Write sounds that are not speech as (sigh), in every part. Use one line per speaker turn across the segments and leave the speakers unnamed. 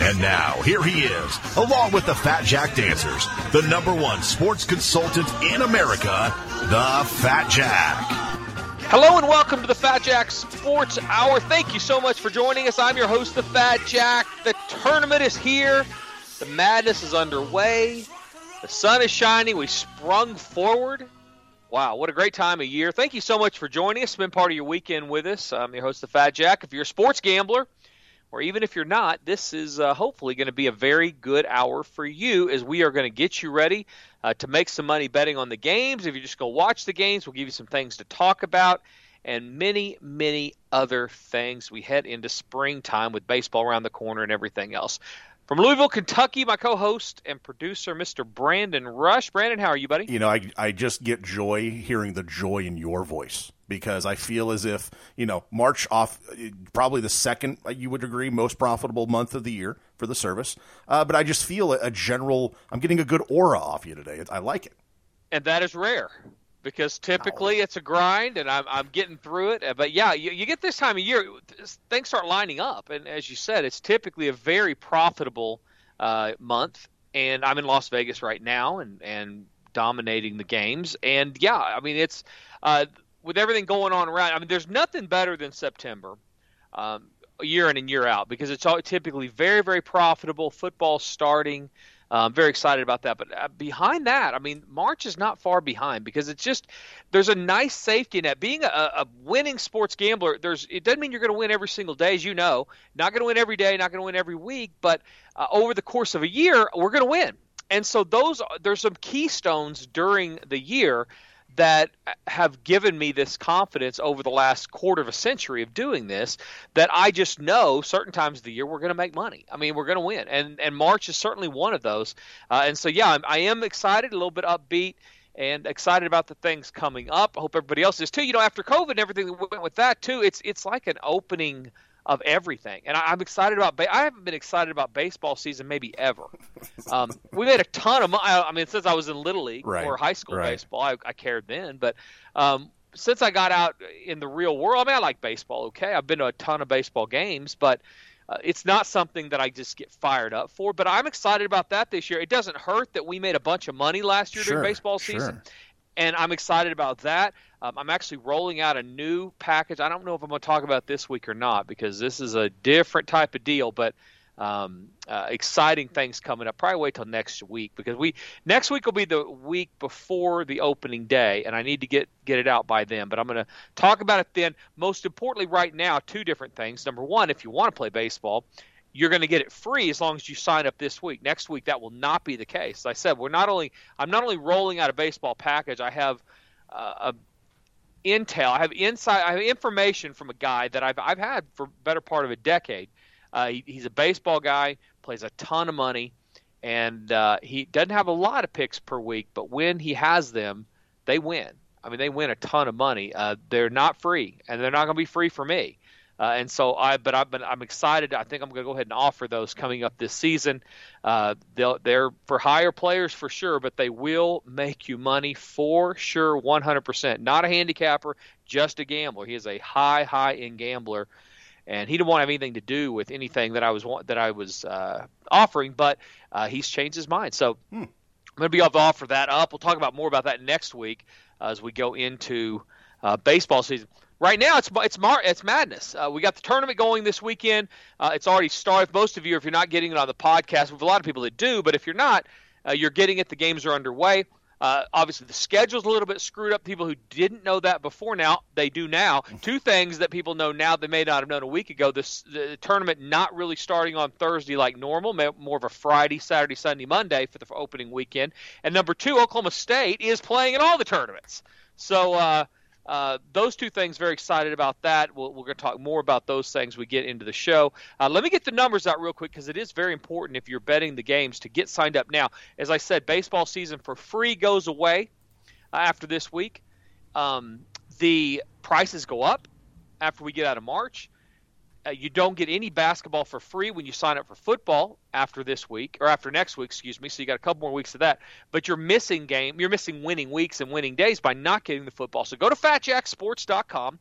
And now, here he is, along with the Fat Jack Dancers, the number one sports consultant in America, the Fat Jack.
Hello and welcome to the Fat Jack Sports Hour. Thank you so much for joining us. I'm your host, the Fat Jack. The tournament is here. The madness is underway. The sun is shining. We sprung forward. Wow, what a great time of year. Thank you so much for joining us. Spend part of your weekend with us. I'm your host, the Fat Jack. If you're a sports gambler, or even if you're not, this is uh, hopefully going to be a very good hour for you as we are going to get you ready uh, to make some money betting on the games. If you're just going to watch the games, we'll give you some things to talk about and many, many other things. We head into springtime with baseball around the corner and everything else. From Louisville, Kentucky, my co-host and producer, Mr. Brandon Rush. Brandon, how are you, buddy?
You know, I I just get joy hearing the joy in your voice because I feel as if you know March off probably the second you would agree most profitable month of the year for the service, uh, but I just feel a, a general. I'm getting a good aura off you today. I like it,
and that is rare because typically it's a grind and I'm, I'm getting through it. But yeah, you, you get this time of year, things start lining up. And as you said, it's typically a very profitable uh, month. And I'm in Las Vegas right now and, and dominating the games. And yeah, I mean, it's uh, with everything going on around, I mean, there's nothing better than September. Um, year in and year out because it's all typically very very profitable football starting I'm very excited about that. But uh, behind that, I mean, March is not far behind because it's just there's a nice safety net. Being a, a winning sports gambler, there's it doesn't mean you're going to win every single day, as you know. Not going to win every day, not going to win every week, but uh, over the course of a year, we're going to win. And so those there's some keystones during the year that have given me this confidence over the last quarter of a century of doing this that I just know certain times of the year we're going to make money. I mean, we're going to win, and and March is certainly one of those. Uh, and so yeah, I'm, I am excited, a little bit upbeat. And excited about the things coming up. I hope everybody else is too. You know, after COVID and everything that went with that too, it's it's like an opening of everything. And I, am excited about. Ba- I haven't been excited about baseball season maybe ever. (laughs) Um, we made a ton of money. I mean, since I was in little league
right.
or high school
right.
baseball, I, I, cared then. But um, since I got out in the real world, I mean, I like baseball. Okay, I've been to a ton of baseball games, but. Uh, it's not something that I just get fired up for, but I'm excited about that this year. It doesn't hurt that we made a bunch of money last year
sure,
during baseball season.
Sure
and I'm excited about that. Um, I'm actually rolling out a new package. I don't know if I'm going to talk about this week or not because this is a different type of deal, but um, uh, exciting things coming up. Probably wait till next week because we next week will be the week before the opening day, and I need to get get it out by then. But I'm going to talk about it then. Most importantly, right now, two different things. Number one, if you want to play baseball, you're going to get it free as long as you sign up this week. Next week, that will not be the case. As I said, we're not only I'm not only rolling out a baseball package. I have uh, a intel. I have inside. I have information from a guy that I've I've had for better part of a decade. Uh, he, he's a baseball guy, plays a ton of money, and uh, he doesn't have a lot of picks per week. But when he has them, they win. I mean, they win a ton of money. Uh, they're not free, and they're not going to be free for me. Uh, and so I, but I've been, I'm excited. I think I'm going to go ahead and offer those coming up this season. Uh, they'll, they're for higher players for sure, but they will make you money for sure, 100%. Not a handicapper, just a gambler. He is a high, high end gambler, and he didn't want to have anything to do with anything that I was that I was uh, offering. But uh, he's changed his mind, so hmm. I'm going to be able to offer that up. We'll talk about more about that next week as we go into uh, baseball season right now it's it's mar- it's madness. Uh, we got the tournament going this weekend. Uh, it's already started. Most of you, if you're not getting it on the podcast, with a lot of people that do, but if you're not, uh, you're getting it. The games are underway. Uh, obviously, the schedule's a little bit screwed up. People who didn't know that before now, they do now. Two things that people know now they may not have known a week ago: this, the tournament not really starting on Thursday like normal, more of a Friday, Saturday, Sunday, Monday for the opening weekend. And number two, Oklahoma State is playing in all the tournaments. So uh, those two things, very excited about that. we are going to talk more about those things we get into the show. Uh, let me get the numbers out real quick because it is very important if you're betting the games to get signed up now. As I said, baseball season for free goes away uh, after this week. Um, the prices go up after we get out of March. Uh, you don't get any basketball for free when you sign up for football after this week or after next week, excuse me. So you got a couple more weeks of that. But you're missing game, you're missing winning weeks and winning days by not getting the football. So go to fatjacksports.com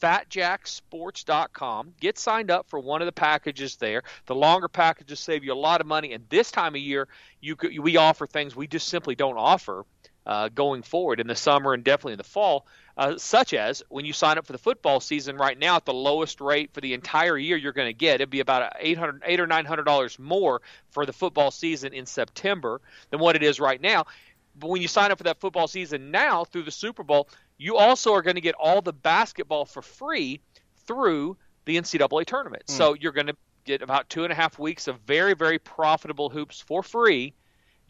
fatjacksports.com. Get signed up for one of the packages there. The longer packages save you a lot of money, and this time of year, you could, we offer things we just simply don't offer uh, going forward in the summer and definitely in the fall, uh, such as when you sign up for the football season right now at the lowest rate for the entire year you're going to get. It'd be about eight hundred, eight or nine hundred dollars more for the football season in September than what it is right now. But when you sign up for that football season now through the Super Bowl, you also are going to get all the basketball for free through the NCAA tournament. Mm. So you're going to get about two and a half weeks of very, very profitable hoops for free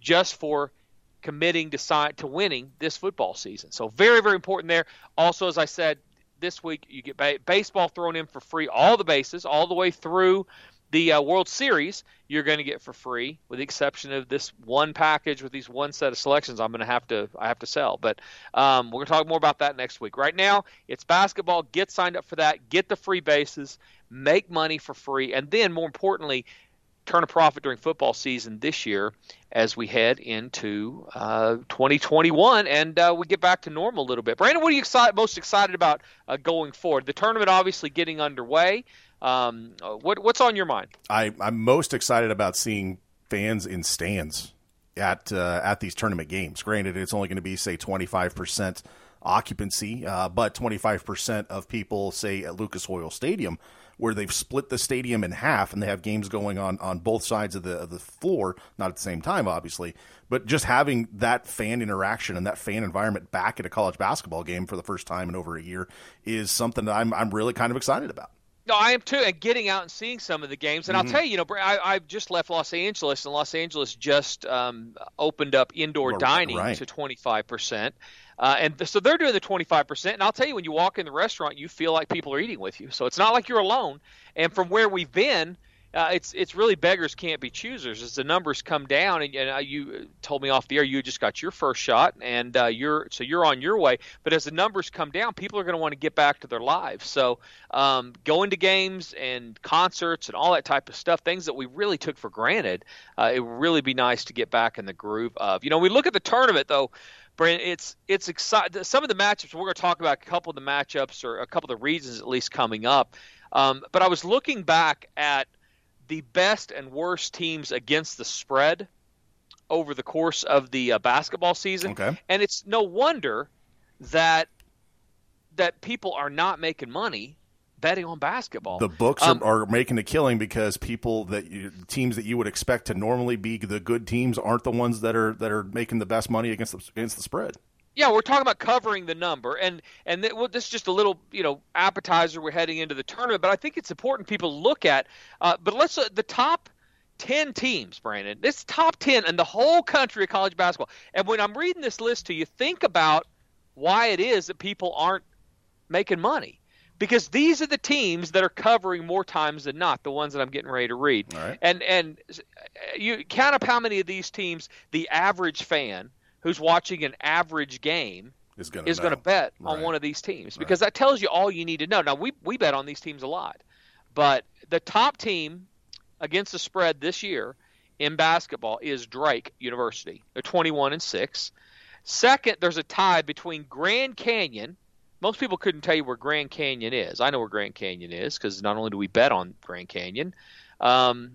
just for committing to sign to winning this football season. So very very important there. Also, as I said this week, you get ba- baseball thrown in for free, all the bases, all the way through the uh, World Series. You're going to get for free, with the exception of this one package with these one set of selections. I'm going to have to I have to sell, but um, we're going to talk more about that next week. Right now, it's basketball. Get signed up for that. Get the free bases. Make money for free, and then more importantly, turn a profit during football season this year as we head into uh, 2021 and uh, we get back to normal a little bit. Brandon, what are you excited, most excited about uh, going forward? The tournament obviously getting underway. Um, what, what's on your mind?
I, I'm most excited about seeing fans in stands at uh, at these tournament games. Granted, it's only going to be say 25 percent occupancy, uh, but 25 percent of people say at Lucas Oil Stadium where they've split the stadium in half and they have games going on on both sides of the of the floor, not at the same time, obviously, but just having that fan interaction and that fan environment back at a college basketball game for the first time in over a year is something that I'm I'm really kind of excited about.
No, I am too, and getting out and seeing some of the games. And mm-hmm. I'll tell you, you know, I, I've just left Los Angeles, and Los Angeles just um, opened up indoor dining right. to 25 percent. Uh, and so they're doing the 25%. And I'll tell you, when you walk in the restaurant, you feel like people are eating with you. So it's not like you're alone. And from where we've been, uh, it's it's really beggars can't be choosers. As the numbers come down, and, and uh, you told me off the air you just got your first shot, and uh, you're so you're on your way. But as the numbers come down, people are going to want to get back to their lives. So um, going to games and concerts and all that type of stuff, things that we really took for granted, uh, it would really be nice to get back in the groove of. You know, we look at the tournament though. Brandon, it's it's exciting. Some of the matchups we're going to talk about a couple of the matchups or a couple of the reasons at least coming up. Um, but I was looking back at the best and worst teams against the spread over the course of the uh, basketball season,
okay.
and it's no wonder that that people are not making money betting on basketball.
The books um, are, are, making a killing because people that you, teams that you would expect to normally be the good teams aren't the ones that are that are making the best money against the, against the spread.
Yeah, we're talking about covering the number, and and th- well, this is just a little you know appetizer. We're heading into the tournament, but I think it's important people look at. Uh, but let's uh, the top. 10 teams, Brandon. This top 10 in the whole country of college basketball. And when I'm reading this list to you, think about why it is that people aren't making money because these are the teams that are covering more times than not the ones that I'm getting ready to read. Right. And and you count up how many of these teams the average fan who's watching an average game
is going
to bet right. on one of these teams because right. that tells you all you need to know. Now we we bet on these teams a lot, but the top team against the spread this year in basketball is Drake University. They're 21 and six. Second, there's a tie between Grand Canyon most people couldn't tell you where Grand Canyon is. I know where Grand Canyon is because not only do we bet on Grand Canyon, um,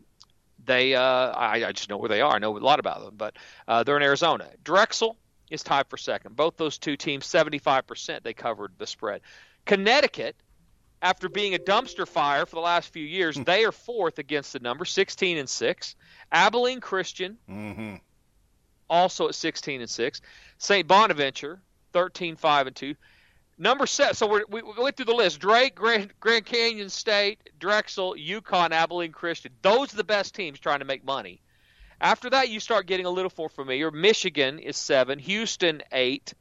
they uh, I, I, just know where they are. I know a lot about them, but uh, they're in Arizona. Drexel is tied for second. Both those two teams, 75%, they covered the spread. Connecticut, after being a dumpster fire for the last few years, hmm. they are fourth against the number, 16 and six. Abilene Christian,
mm-hmm.
also at 16 and six. St. Bonaventure, 13 5 and 2. Number seven. So we're, we went through the list: Drake, Grand, Grand Canyon State, Drexel, UConn, Abilene Christian. Those are the best teams trying to make money. After that, you start getting a little more familiar. Michigan is seven, Houston eight,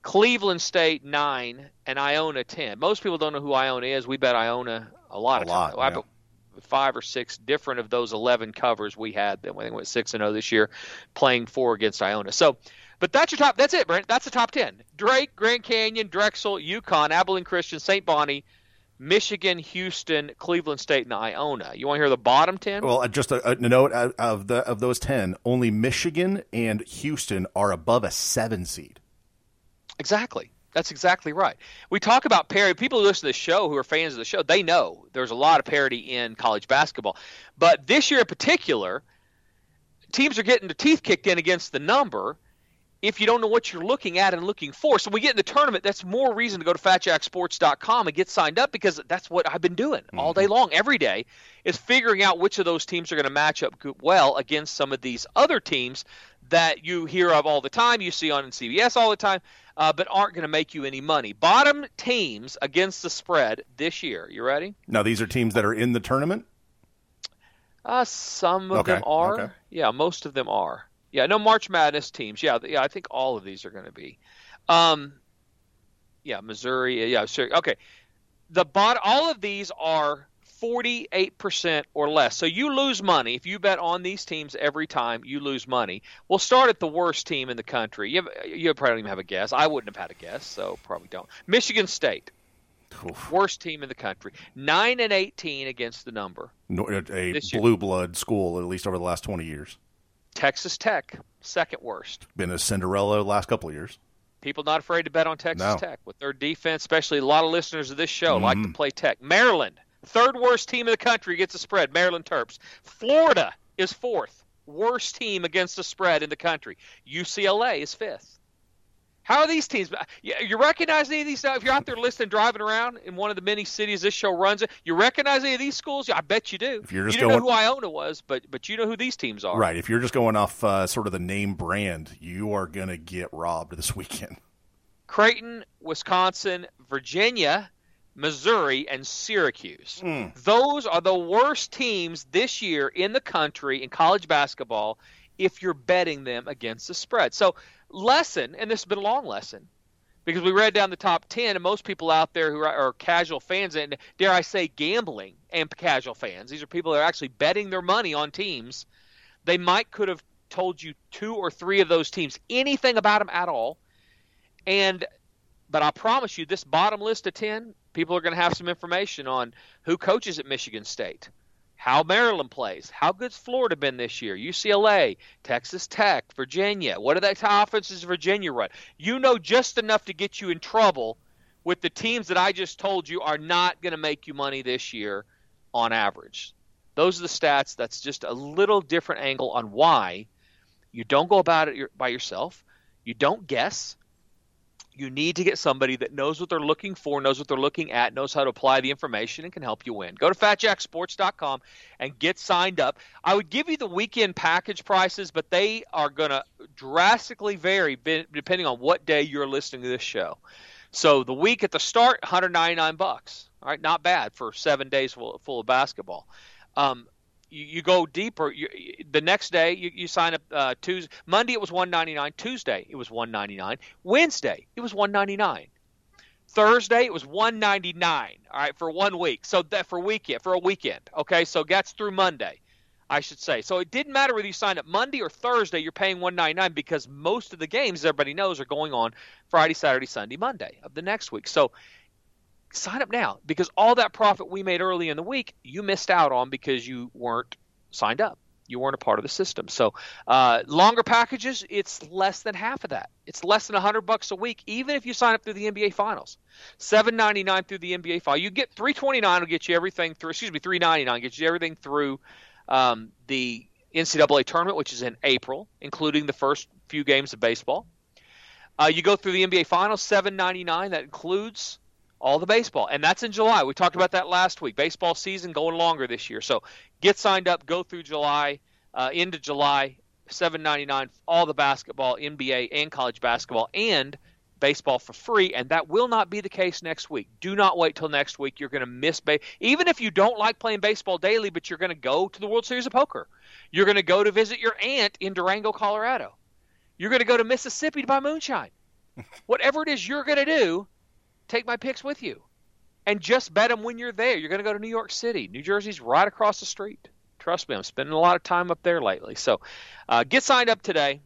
Cleveland State nine, and Iona ten. Most people don't know who Iona is. We bet Iona a lot.
A
of
lot, yeah.
Five or six different of those eleven covers we had. Then we went six and zero this year, playing four against Iona. So, but that's your top. That's it, Brent. That's the top ten. Drake, Grand Canyon, Drexel, UConn, Abilene Christian, St. Bonnie, Michigan, Houston, Cleveland State, and Iona. You want to hear the bottom ten?
Well, uh, just a, a note of the of those ten, only Michigan and Houston are above a seven seed.
Exactly. That's exactly right. We talk about parity. People who listen to the show who are fans of the show, they know there's a lot of parity in college basketball. But this year in particular, teams are getting their teeth kicked in against the number if you don't know what you're looking at and looking for. So we get in the tournament, that's more reason to go to fatjacksports.com and get signed up because that's what I've been doing all day long, every day, is figuring out which of those teams are going to match up well against some of these other teams that you hear of all the time, you see on CBS all the time, uh, but aren't going to make you any money. Bottom teams against the spread this year. You ready?
Now, these are teams that are in the tournament.
Uh, some of
Okay,
them are.
okay.
Yeah, most of them are. Yeah, no March Madness teams. Yeah, yeah, I think all of these are going to be. Um, yeah, Missouri. Yeah, sure. Okay, the bot. All of these are forty-eight percent or less. So you lose money if you bet on these teams every time. You lose money. We'll start at the worst team in the country. You have, you probably don't even have a guess. I wouldn't have had a guess, so probably don't. Michigan State,
Oof.
worst team in the country. Nine and eighteen against the number.
No- A blue blood school, at least over the last twenty years,
Texas Tech, second worst.
been a Cinderella the last couple of years.
People not afraid to bet on Texas
No.
Tech with their defense, especially a lot of listeners of this show like to mm-hmm. play Tech. Maryland, third worst team in the country, gets a spread. Maryland Terps. Florida is fourth, worst team against the spread in the country. UCLA is fifth. How are these teams? You you recognize any of these now? If you're out there listening, driving around in one of the many cities this show runs, you recognize any of these schools? I bet you do.
If you're just
you don't know who Iona was, but but you know who these teams are.
Right. If you're just going off uh, sort of the name brand, you are going to get robbed this weekend.
Creighton, Wisconsin, Virginia, Missouri, and Syracuse. Those are the worst teams this year in the country in college basketball if you're betting them against the spread. So, lesson, and this has been a long lesson, because we read down the top 10, and most people out there who are, are casual fans, and dare I say, gambling and casual fans, these are people that are actually betting their money on teams. They might could have told you two or three of those teams anything about them at all. And but I promise you, this bottom list of ten, people are going to have some information on who coaches at Michigan State, how Maryland plays, how good's Florida been this year, UCLA, Texas Tech, Virginia. What are that offenses Virginia run? You know just enough to get you in trouble with the teams that I just told you are not going to make you money this year on average. Those are the stats. That's just a little different angle on why you don't go about it by yourself. You don't guess. You need to get somebody that knows what they're looking for, knows what they're looking at, knows how to apply the information, and can help you win. Go to fatjacksports.com and get signed up. I would give you the weekend package prices, but they are going to drastically vary depending on what day you're listening to this show. So the week at the start, 199 bucks. All right, not bad for seven days full, of basketball. Um, you, you go deeper. You, the next day, you, you sign up. Uh, Tuesday, Monday it was 199. Tuesday it was 199. Wednesday it was 199. Thursday it was 199. All right, for one week. So that for weekend for a weekend. Okay, so that's through Monday. I should say. So it didn't matter whether you signed up Monday or Thursday, you're paying 199 because most of the games everybody knows are going on Friday, Saturday, Sunday, Monday of the next week. So sign up now because all that profit we made early in the week, you missed out on because you weren't signed up. You weren't a part of the system. So uh, longer packages, it's less than half of that. It's less than 100 bucks a week, even if you sign up through the NBA Finals. 7.99 through the NBA Final. You get 3.29 will get you everything through. Excuse me, 3.99 gets you everything through um, the NCAA tournament, which is in April, including the first few games of baseball. Uh, you go through the NBA Finals, 7.99. That includes all the baseball, and that's in July. We talked about that last week. Baseball season going longer this year, so get signed up. Go through July uh, into July. seven ninety nine. All the basketball, NBA, and college basketball, and baseball for free, and that will not be the case next week. Do not wait till next week. You're going to miss ba- even if you don't like playing baseball daily, but you're going to go to the World Series of Poker. You're going to go to visit your aunt in Durango, Colorado. You're going to go to Mississippi to buy moonshine. (laughs) Whatever it is you're going to do, take my picks with you, and just bet them when you're there. You're going to go to New York City. New Jersey's right across the street. Trust me, I'm spending a lot of time up there lately. So, uh, get signed up today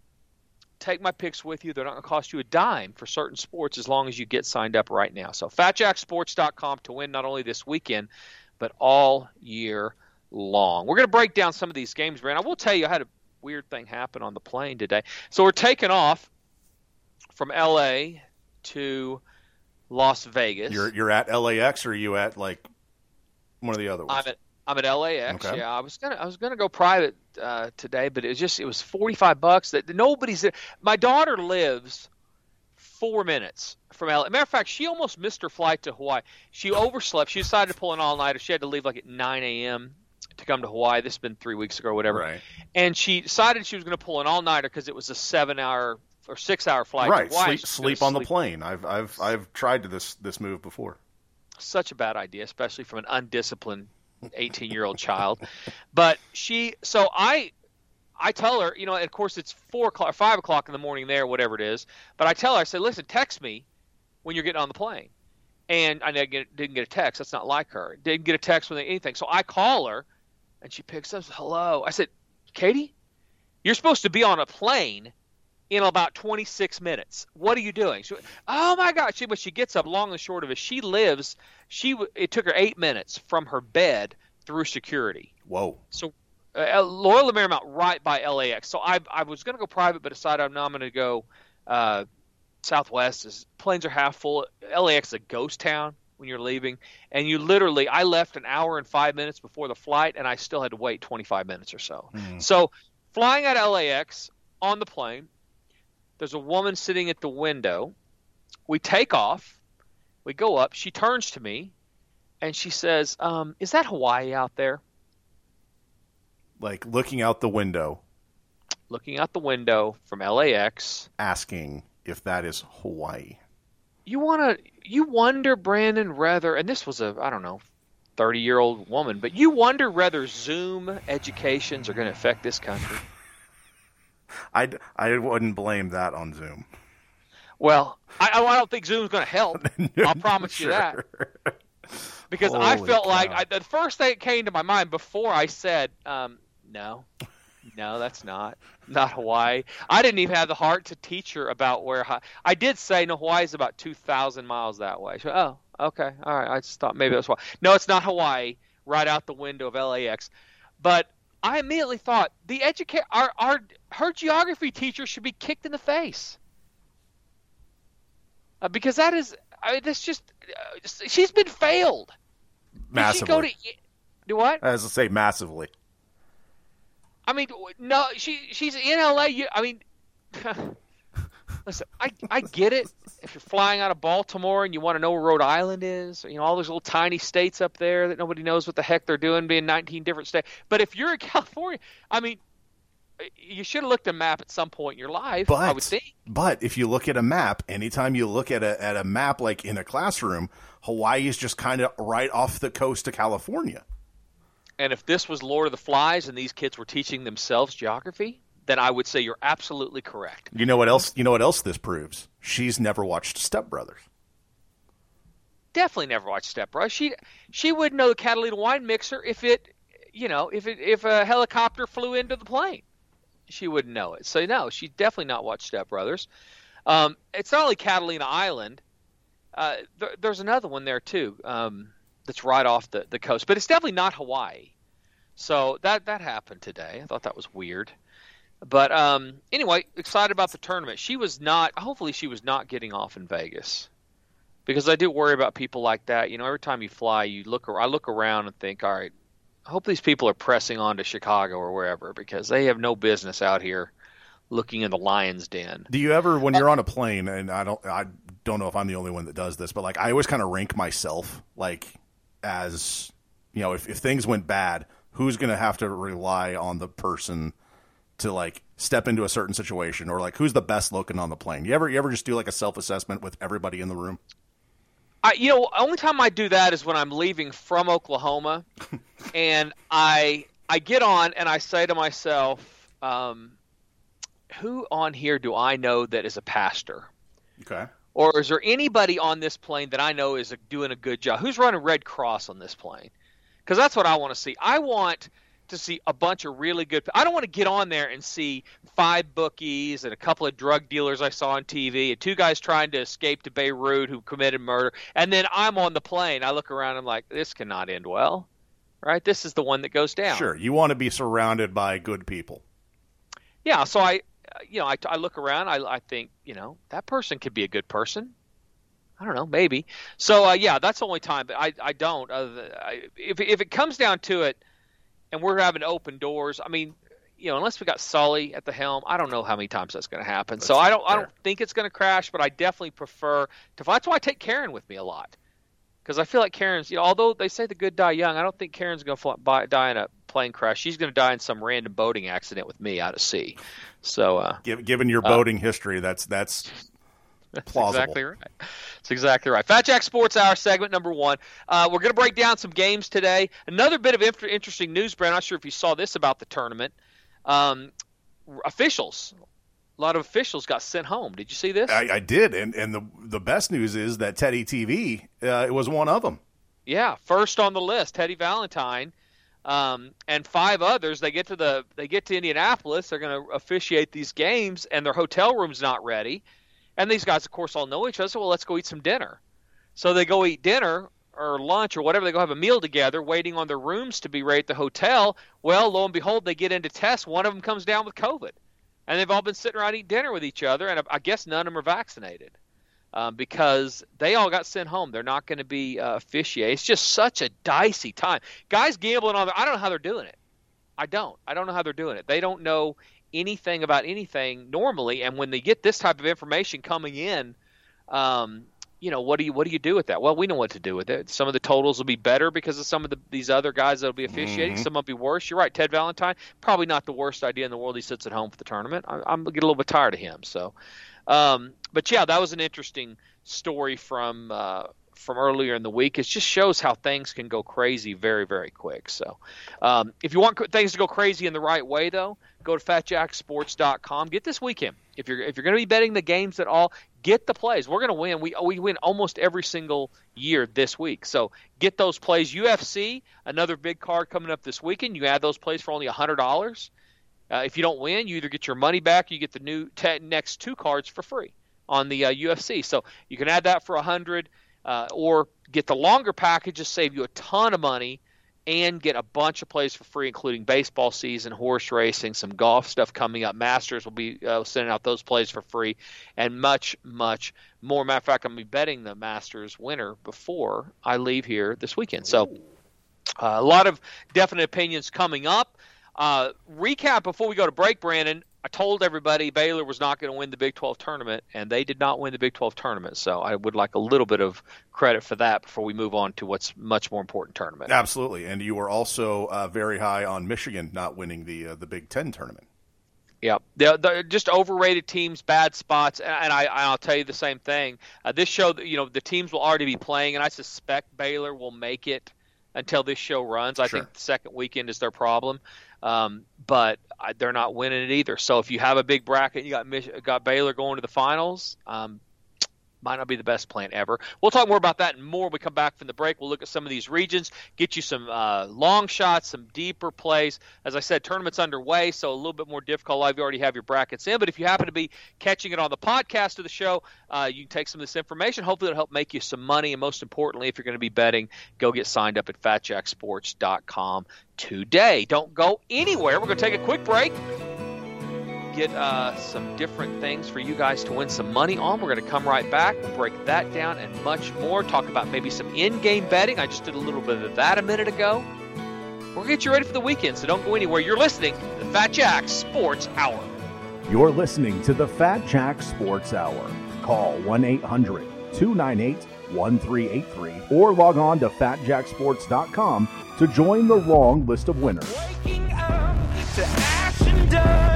take my picks with you. They're not going to cost you a dime for certain sports as long as you get signed up right now. So fatjacksports.com to win not only this weekend, but all year long. We're going to break down some of these games, Brand. I will tell you, I had a weird thing happen on the plane today. So we're taking off from L.A. to Las Vegas.
You're you're at LAX or are you at like one of the other ones?
I'm at I'm at LAX.
Okay.
Yeah, I was gonna I was gonna go private uh, today, but it was just it was forty five bucks. That nobody's there. My daughter lives four minutes from LA. Matter of fact, she almost missed her flight to Hawaii. She overslept. She decided to pull an all nighter. She had to leave like at nine a.m. to come to Hawaii. This has been three weeks ago or whatever.
Right.
And she decided she was going to pull an all nighter because it was a seven hour or six hour flight.
right. Sleep sleep on the plane. I've I've I've tried this this move before.
such a bad idea, especially from an undisciplined 18 year old child. But she, so I, I tell her, you know, of course it's four o'clock, five o'clock in the morning there, whatever it is. But I tell her, I said, listen, text me when you're getting on the plane. And I didn't get, didn't get a text. That's not like her. Didn't get a text with anything. So I call her, and she picks up. Hello. I said, Katie, you're supposed to be on a plane in about 26 minutes. What are you doing? She, oh my God! She, but she gets up. Long and short of it, she lives. She it took her eight minutes from her bed through security.
Whoa.
So uh, Loyola Marymount right by LAX. So I I was going to go private, but decided now I'm going to go uh, Southwest. Is planes are half full. LAX is a ghost town when you're leaving, and you literally I left an hour and five minutes before the flight, and I still had to wait 25 minutes or so. So flying out of LAX on the plane, there's a woman sitting at the window. We take off. We go up. She turns to me, and she says, um, "Is that Hawaii out there?"
Like looking out the window,
looking out the window from LAX.
asking if that is Hawaii.
You want to, you wonder, Brandon, whether, and this was a, I don't know, 30 year old woman, but you wonder whether Zoom educations are going to affect this country. (laughs)
I I wouldn't blame that on Zoom.
Well, I, I don't think Zoom's going to help. (laughs) I'll promise you that. (laughs) Because I
Holy
felt like. I, the first thing that came to my mind before I said, um, no, no, that's not not Hawaii. I didn't even have the heart to teach her about where I did say no. Hawaii's about two thousand miles that way. She went, oh, okay, all right. I just thought maybe that's why. No, it's not Hawaii. Right out the window of LAX. But I immediately thought the educate our our her geography teacher should be kicked in the face. Uh, because that is, I mean, that's just, uh, she's been failed. Did she
Massively.
go to do what?
As I say, massively.
I mean, no, she she's in LA. You, I mean, (laughs) listen, I I get it. If you're flying out of Baltimore and you want to know where Rhode Island is, you know all those little tiny states up there that nobody knows what the heck they're doing, being 19 different states. But if you're in (laughs) California, I mean, you should have looked at a map at some point in your life.
But
I would think.
but if you look at a map, anytime you look at a at a map like in a classroom, Hawaii is just kind of right off the coast of California.
And if this was Lord of the Flies and these kids were teaching themselves geography, then I would say you're absolutely correct.
You know what else? You know what else this proves? She's never watched Step Brothers.
definitely never watched Step Brothers. She she would know the Catalina wine mixer if it, you know, if it if a helicopter flew into the plane, she wouldn't know it. So no, she definitely not watched Step Brothers. Um, it's not only Catalina Island. Uh, there, there's another one there too. Um, that's right off the, the coast, but it's definitely not Hawaii. So that that happened today. I thought that was weird. But um, anyway, excited about the tournament. She was not. Hopefully, she was not getting off in Vegas because I do worry about people like that. You know, every time you fly, you look. I look around and think, all right, I hope these people are pressing on to Chicago or wherever because they have no business out here looking in the lion's den.
Do you ever, when you're on a plane, and I don't, I don't know if I'm the only one that does this, but like I always kind of rank myself, like as you know, if if things went bad, who's going to have to rely on the person to like step into a certain situation or like who's the best looking on the plane? You ever you ever just do like a self assessment with everybody in the room?
I, you know, only time I do that is when I'm leaving from Oklahoma, (laughs) and I I get on and I say to myself, um, who on here do I know that is a pastor?
Okay.
Or is there anybody on this plane that I know is doing a good job? Who's running Red Cross on this plane? Because that's what I want to see. I want to see a bunch of really good. I don't want to get on there and see five bookies and a couple of drug dealers I saw on TV and two guys trying to escape to Beirut who committed murder. And then I'm on the plane. I look around. I'm like, this cannot end well, right? This is the one that goes down.
Sure, you want to be surrounded by good people.
Yeah. So I, you know, I, I look around. I, I think, you know, that person could be a good person. I don't know, maybe. So uh, yeah, that's the only time. But I, I don't. Uh, I, if if it comes down to it and we're having open doors. I mean, you know, unless we got Sully at the helm, I don't know how many times that's going to happen. That's so I don't, fair. I don't think it's going to crash, but I definitely prefer to. That's why I take Karen with me a lot, because I feel like Karen's. You know, although they say the good die young, I don't think Karen's going to die in a plane crash. She's going to die in some random boating accident with me out at sea. So, uh,
given your uh, boating uh, history, that's that's
that's Plausible. exactly right. That's exactly right. Fat Jack Sports Hour segment number one. Uh, we're going to break down some games today. Another bit of interesting news, Brad. I'm not sure if you saw this about the tournament. Um, officials, a lot of officials got sent home. Did you see this?
I, I did, and and the the best news is that Teddy TV uh, was one of them.
Yeah, first on the list, Teddy Valentine. Um, and five others. They get to the they get to Indianapolis. They're going to officiate these games, and their hotel room's not ready. And these guys, of course, all know each other. So, well, let's go eat some dinner. So they go eat dinner or lunch or whatever. They go have a meal together, waiting on their rooms to be ready at the hotel. Well, lo and behold, they get into tests. One of them comes down with COVID, and they've all been sitting around eating dinner with each other. And I guess none of them are vaccinated um, because they all got sent home. They're not going to be uh, officiated. It's just such a dicey time. Guys gambling on. Their, I don't know how they're doing it. I don't. I don't know how they're doing it. They don't know anything about anything normally, and when they get this type of information coming in, um, you know, what do you what do you do with that? Well, we know what to do with it. Some of the totals will be better because of some of the, these other guys that'll be officiating. Mm-hmm. Some will be worse. You're right, Ted Valentine, probably not the worst idea in the world. He sits at home for the tournament. I, I'm get a little bit tired of him. So, um, but yeah, that was an interesting story from uh, from earlier in the week. It just shows how things can go crazy very, very quick. So, um, if you want things to go crazy in the right way, though, go to FatJackSports.com. Get this weekend. If you're if you're going to be betting the games at all, get the plays. We're going to win. We we win almost every single year this week. So get those plays. UFC, another big card coming up this weekend. You add those plays for only hundred dollars. Uh, if you don't win, you either get your money back, or you get the new next two cards for free on the uh, UFC. So you can add that for a hundred uh, or get the longer packages, save you a ton of money, and get a bunch of plays for free, including baseball season, horse racing, some golf stuff coming up. Masters will be uh, sending out those plays for free, and much, much more. Matter of fact, I'm going to be betting the Masters winner before I leave here this weekend. So, uh, a lot of definite opinions coming up. Uh, recap before we go to break, Brandon. I told everybody Baylor was not going to win the Big 12 tournament, and they did not win the Big 12 tournament. So I would like a little bit of credit for that before we move on to what's much more important tournament.
Absolutely, and you were also uh, very high on Michigan not winning the uh, the Big 10 tournament.
Yeah, they're, they're, just overrated teams, bad spots, and I, I'll tell you the same thing. Uh, this show, you know, the teams will already be playing, and I suspect Baylor will make it until this show runs. I sure. think the second weekend is their problem. Um, but they're not winning it either. So if you have a big bracket, you got got Baylor going to the finals. Um, might not be the best plan ever. We'll talk more about that and more when we come back from the break. We'll look at some of these regions, get you some uh, long shots, some deeper plays. As I said, tournament's underway, so a little bit more difficult live. You already have your brackets in, but if you happen to be catching it on the podcast of the show, uh, you can take some of this information. Hopefully, it'll help make you some money. And most importantly, if you're going to be betting, go get signed up at FatJackSports.com today. Don't go anywhere. We're going to take a quick break get uh, some different things for you guys to win some money on. We're going to come right back, break that down and much more. Talk about maybe some in game betting. I just did a little bit of that a minute ago. We're going to get you ready for the weekend, so don't go anywhere. You're listening to the Fat Jack Sports Hour.
You're listening to the Fat Jack Sports Hour. Call 1 800 298 1383 or log on to fatjacksports.com to join the long list of winners.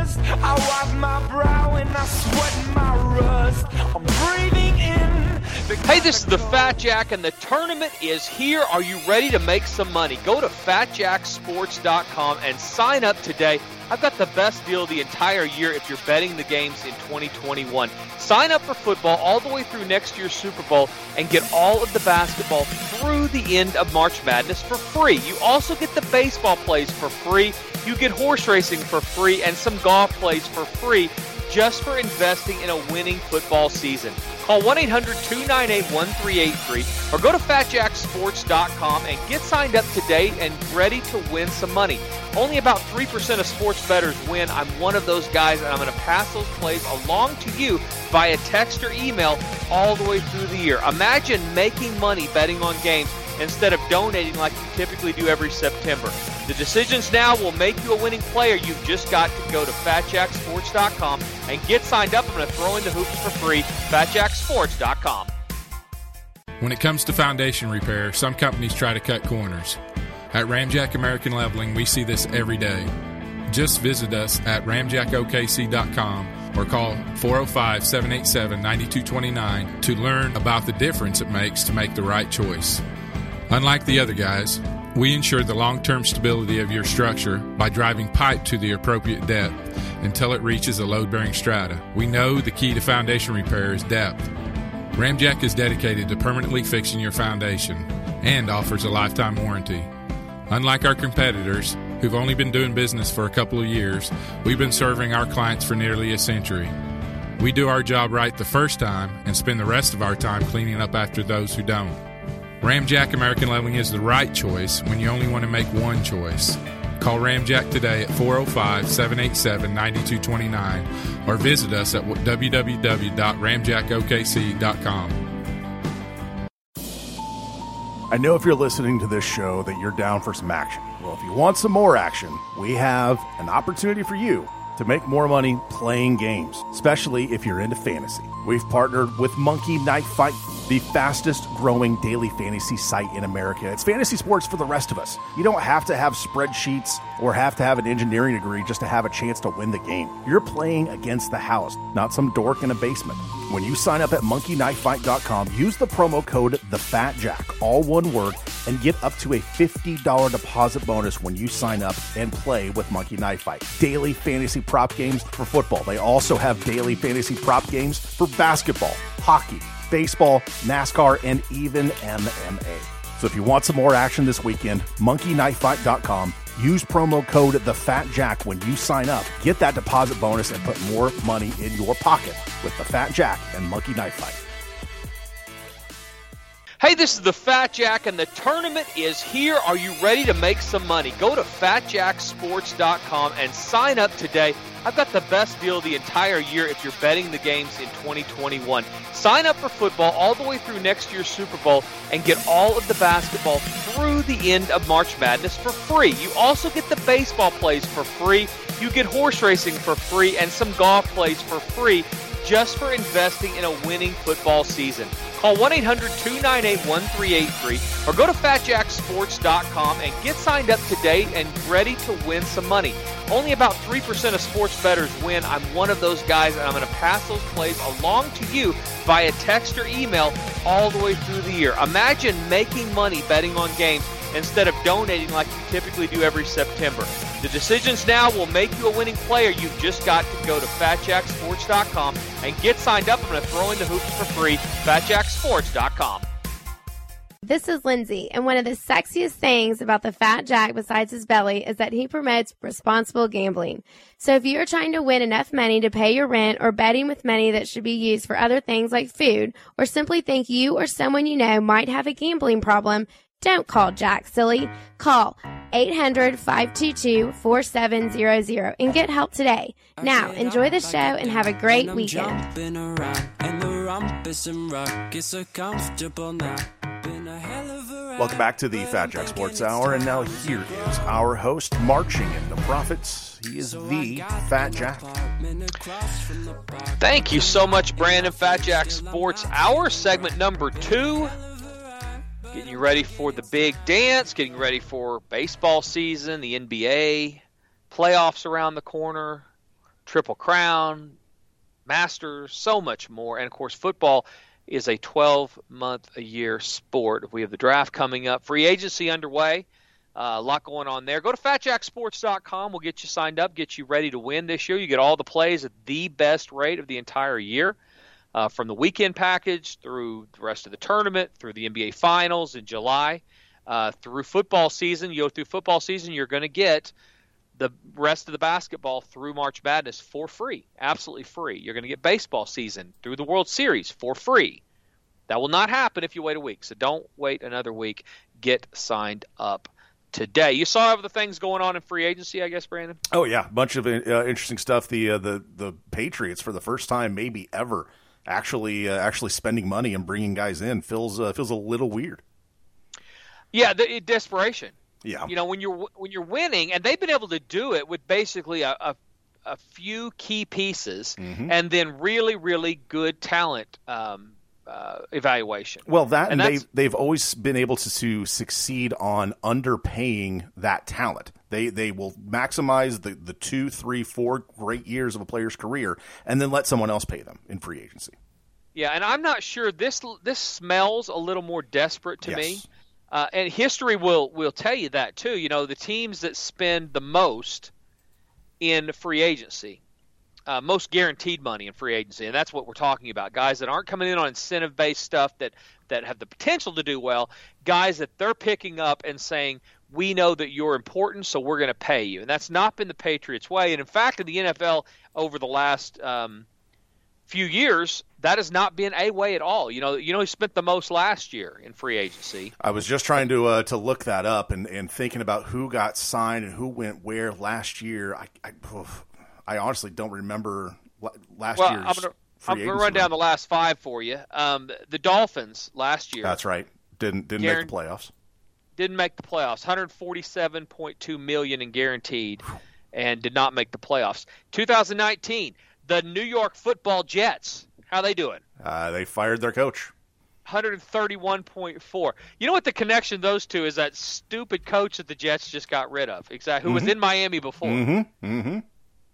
Does I wipe my brow and I sweat my rust. I'm breathing in.
Hey, this is the Fat Jack, and the tournament is here. Are you ready to make some money? Go to fatjacksports.com and sign up today. I've got the best deal the entire year if you're betting the games in 2021. Sign up for football all the way through next year's Super Bowl and get all of the basketball through the end of March Madness for free. You also get the baseball plays for free. You get horse racing for free and some golf plays for free just for investing in a winning football season. Call 1 800 298 1383 or go to fatjacksports.com and get signed up today and ready to win some money. Only about 3% of sports bettors win. I'm one of those guys, and I'm going to pass those plays along to you via text or email all the way through the year. Imagine making money betting on games instead of donating like you typically do every September. The decisions now will make you a winning player. You've just got to go to fatjacksports.com and get signed up. I'm going to throw in the hoops for free. fatjacksports.com.
When it comes to foundation repair, some companies try to cut corners. At Ramjack American Leveling, we see this every day. Just visit us at ramjackokc.com or call 405 787 9229 to learn about the difference it makes to make the right choice. Unlike the other guys, we ensure the long term stability of your structure by driving pipe to the appropriate depth until it reaches a load bearing strata. We know the key to foundation repair is depth. Ramjack is dedicated to permanently fixing your foundation and offers a lifetime warranty. Unlike our competitors, who've only been doing business for a couple of years, we've been serving our clients for nearly a century. We do our job right the first time and spend the rest of our time cleaning up after those who don't. Ramjack American Leveling is the right choice when you only want to make one choice. Call Ramjack today at 405 787 9229 or visit us at www.ramjackokc.com.
I know if you're listening to this show that you're down for some action. Well, if you want some more action, we have an opportunity for you to make more money playing games, especially if you're into fantasy. We've partnered with Monkey Knife Fight, the fastest growing daily fantasy site in America. It's fantasy sports for the rest of us. You don't have to have spreadsheets or have to have an engineering degree just to have a chance to win the game. You're playing against the house, not some dork in a basement. When you sign up at monkeyknifefight.com, use the promo code TheFatJack, all one word, and get up to a $50 deposit bonus when you sign up and play with Monkey Knife Fight. Daily fantasy prop games for football. They also have daily fantasy prop games for basketball, hockey, baseball, NASCAR, and even MMA. So if you want some more action this weekend, monkeyknifefight.com. Use promo code TheFatJack when you sign up. Get that deposit bonus and put more money in your pocket with The Fat Jack and Monkey Knife Fight.
Hey, this is the Fat Jack, and the tournament is here. Are you ready to make some money? Go to fatjacksports.com and sign up today. I've got the best deal the entire year if you're betting the games in 2021. Sign up for football all the way through next year's Super Bowl and get all of the basketball through the end of March Madness for free. You also get the baseball plays for free. You get horse racing for free and some golf plays for free just for investing in a winning football season. Call 1 800 298 1383 or go to fatjacksports.com and get signed up today and ready to win some money. Only about 3% of sports bettors win. I'm one of those guys, and I'm going to pass those plays along to you via text or email all the way through the year. Imagine making money betting on games instead of donating like you typically do every September. The decisions now will make you a winning player. You've just got to go to fatjacksports.com and get signed up. I'm going to throw in the hoops for free. fatjacksports.com.
This is Lindsay, and one of the sexiest things about the Fat Jack besides his belly is that he promotes responsible gambling. So if you're trying to win enough money to pay your rent or betting with money that should be used for other things like food, or simply think you or someone you know might have a gambling problem, don't call Jack Silly. Call 800-522-4700 and get help today. Now, enjoy the show and have a great weekend.
Welcome back to the Fat Jack Sports Hour, and now here is our host marching in the profits. He is the Fat Jack.
Thank you so much, Brandon. Fat Jack Sports Hour, segment number two. Getting you ready for the big dance, getting ready for baseball season, the NBA, playoffs around the corner, Triple Crown, Masters, so much more. And of course, football is a 12 month a year sport. We have the draft coming up, free agency underway. Uh, a lot going on there. Go to fatjacksports.com. We'll get you signed up, get you ready to win this year. You get all the plays at the best rate of the entire year, uh, from the weekend package through the rest of the tournament, through the NBA Finals in July, uh, through football season. You go through football season, you're going to get the rest of the basketball through March Madness for free, absolutely free. You're going to get baseball season through the World Series for free. That will not happen if you wait a week. So don't wait another week. Get signed up today. You saw other things going on in free agency, I guess, Brandon.
Oh yeah, bunch of uh, interesting stuff. The uh, the the Patriots for the first time, maybe ever, actually uh, actually spending money and bringing guys in feels uh, feels a little weird.
Yeah, the desperation.
Yeah,
you know when you're when you're winning, and they've been able to do it with basically a, a, a few key pieces,
mm-hmm.
and then really really good talent. Um, uh, evaluation.
Well, that and, and they've they've always been able to, to succeed on underpaying that talent. They they will maximize the the two, three, four great years of a player's career, and then let someone else pay them in free agency.
Yeah, and I'm not sure this this smells a little more desperate to
yes.
me. Uh, and history will will tell you that too. You know, the teams that spend the most in free agency, uh, most guaranteed money in free agency, and that's what we're talking about. Guys that aren't coming in on incentive based stuff that that have the potential to do well. Guys that they're picking up and saying, "We know that you're important, so we're going to pay you." And that's not been the Patriots' way. And in fact, in the NFL over the last um, few years, that has not been a way at all. You know, you know, he spent the most last year in free agency.
I was just trying to uh, to look that up and, and thinking about who got signed and who went where last year. I I, I honestly don't remember last
well,
year's.
I'm gonna, I'm going to run down the last five for you. Um, the Dolphins last year.
That's right. Didn't didn't make the playoffs.
Didn't make the playoffs. 147.2 million in guaranteed, and did not make the playoffs. 2019, the New York Football Jets. How they doing?
Uh, they fired their coach.
131.4. You know what the connection those two is? That stupid coach that the Jets just got rid of. Exactly. Who
mm-hmm.
was in Miami before.
Mm-hmm. Mm-hmm.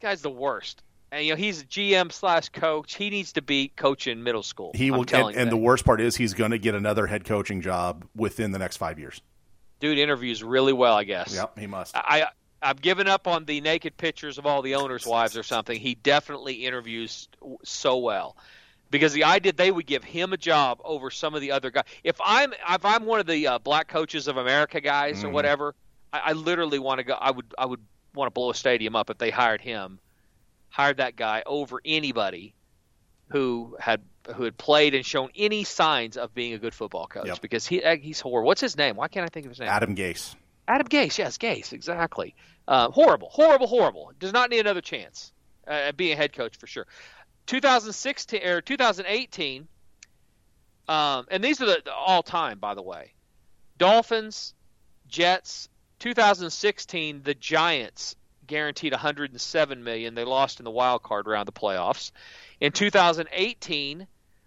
Guy's the worst. And you know he's GM slash coach. He needs to be coaching middle school.
He will. And, and the worst part is he's going to get another head coaching job within the next five years.
Dude interviews really well, I guess.
Yep, he must.
I I've given up on the naked pictures of all the owners' wives or something. He definitely interviews so well because the idea they would give him a job over some of the other guys. If I'm if I'm one of the uh, black coaches of America guys
Mm-hmm.
or whatever, I, I literally want to go. I would I would want to blow a stadium up if they hired him, hired that guy over anybody who had who had played and shown any signs of being a good football coach
Yep.
because he uh, he's horrible. What's his name? Why can't I think of his name?
Adam Gase.
Adam Gase, yes, Gase, exactly. Uh, horrible, horrible, horrible. Does not need another chance uh, at being a head coach for sure. 2016 or 2018, um, and these are the, the all time, by the way. Dolphins, Jets. 2016, the Giants guaranteed 107 million. They lost in the wild card round of the playoffs. In 2018,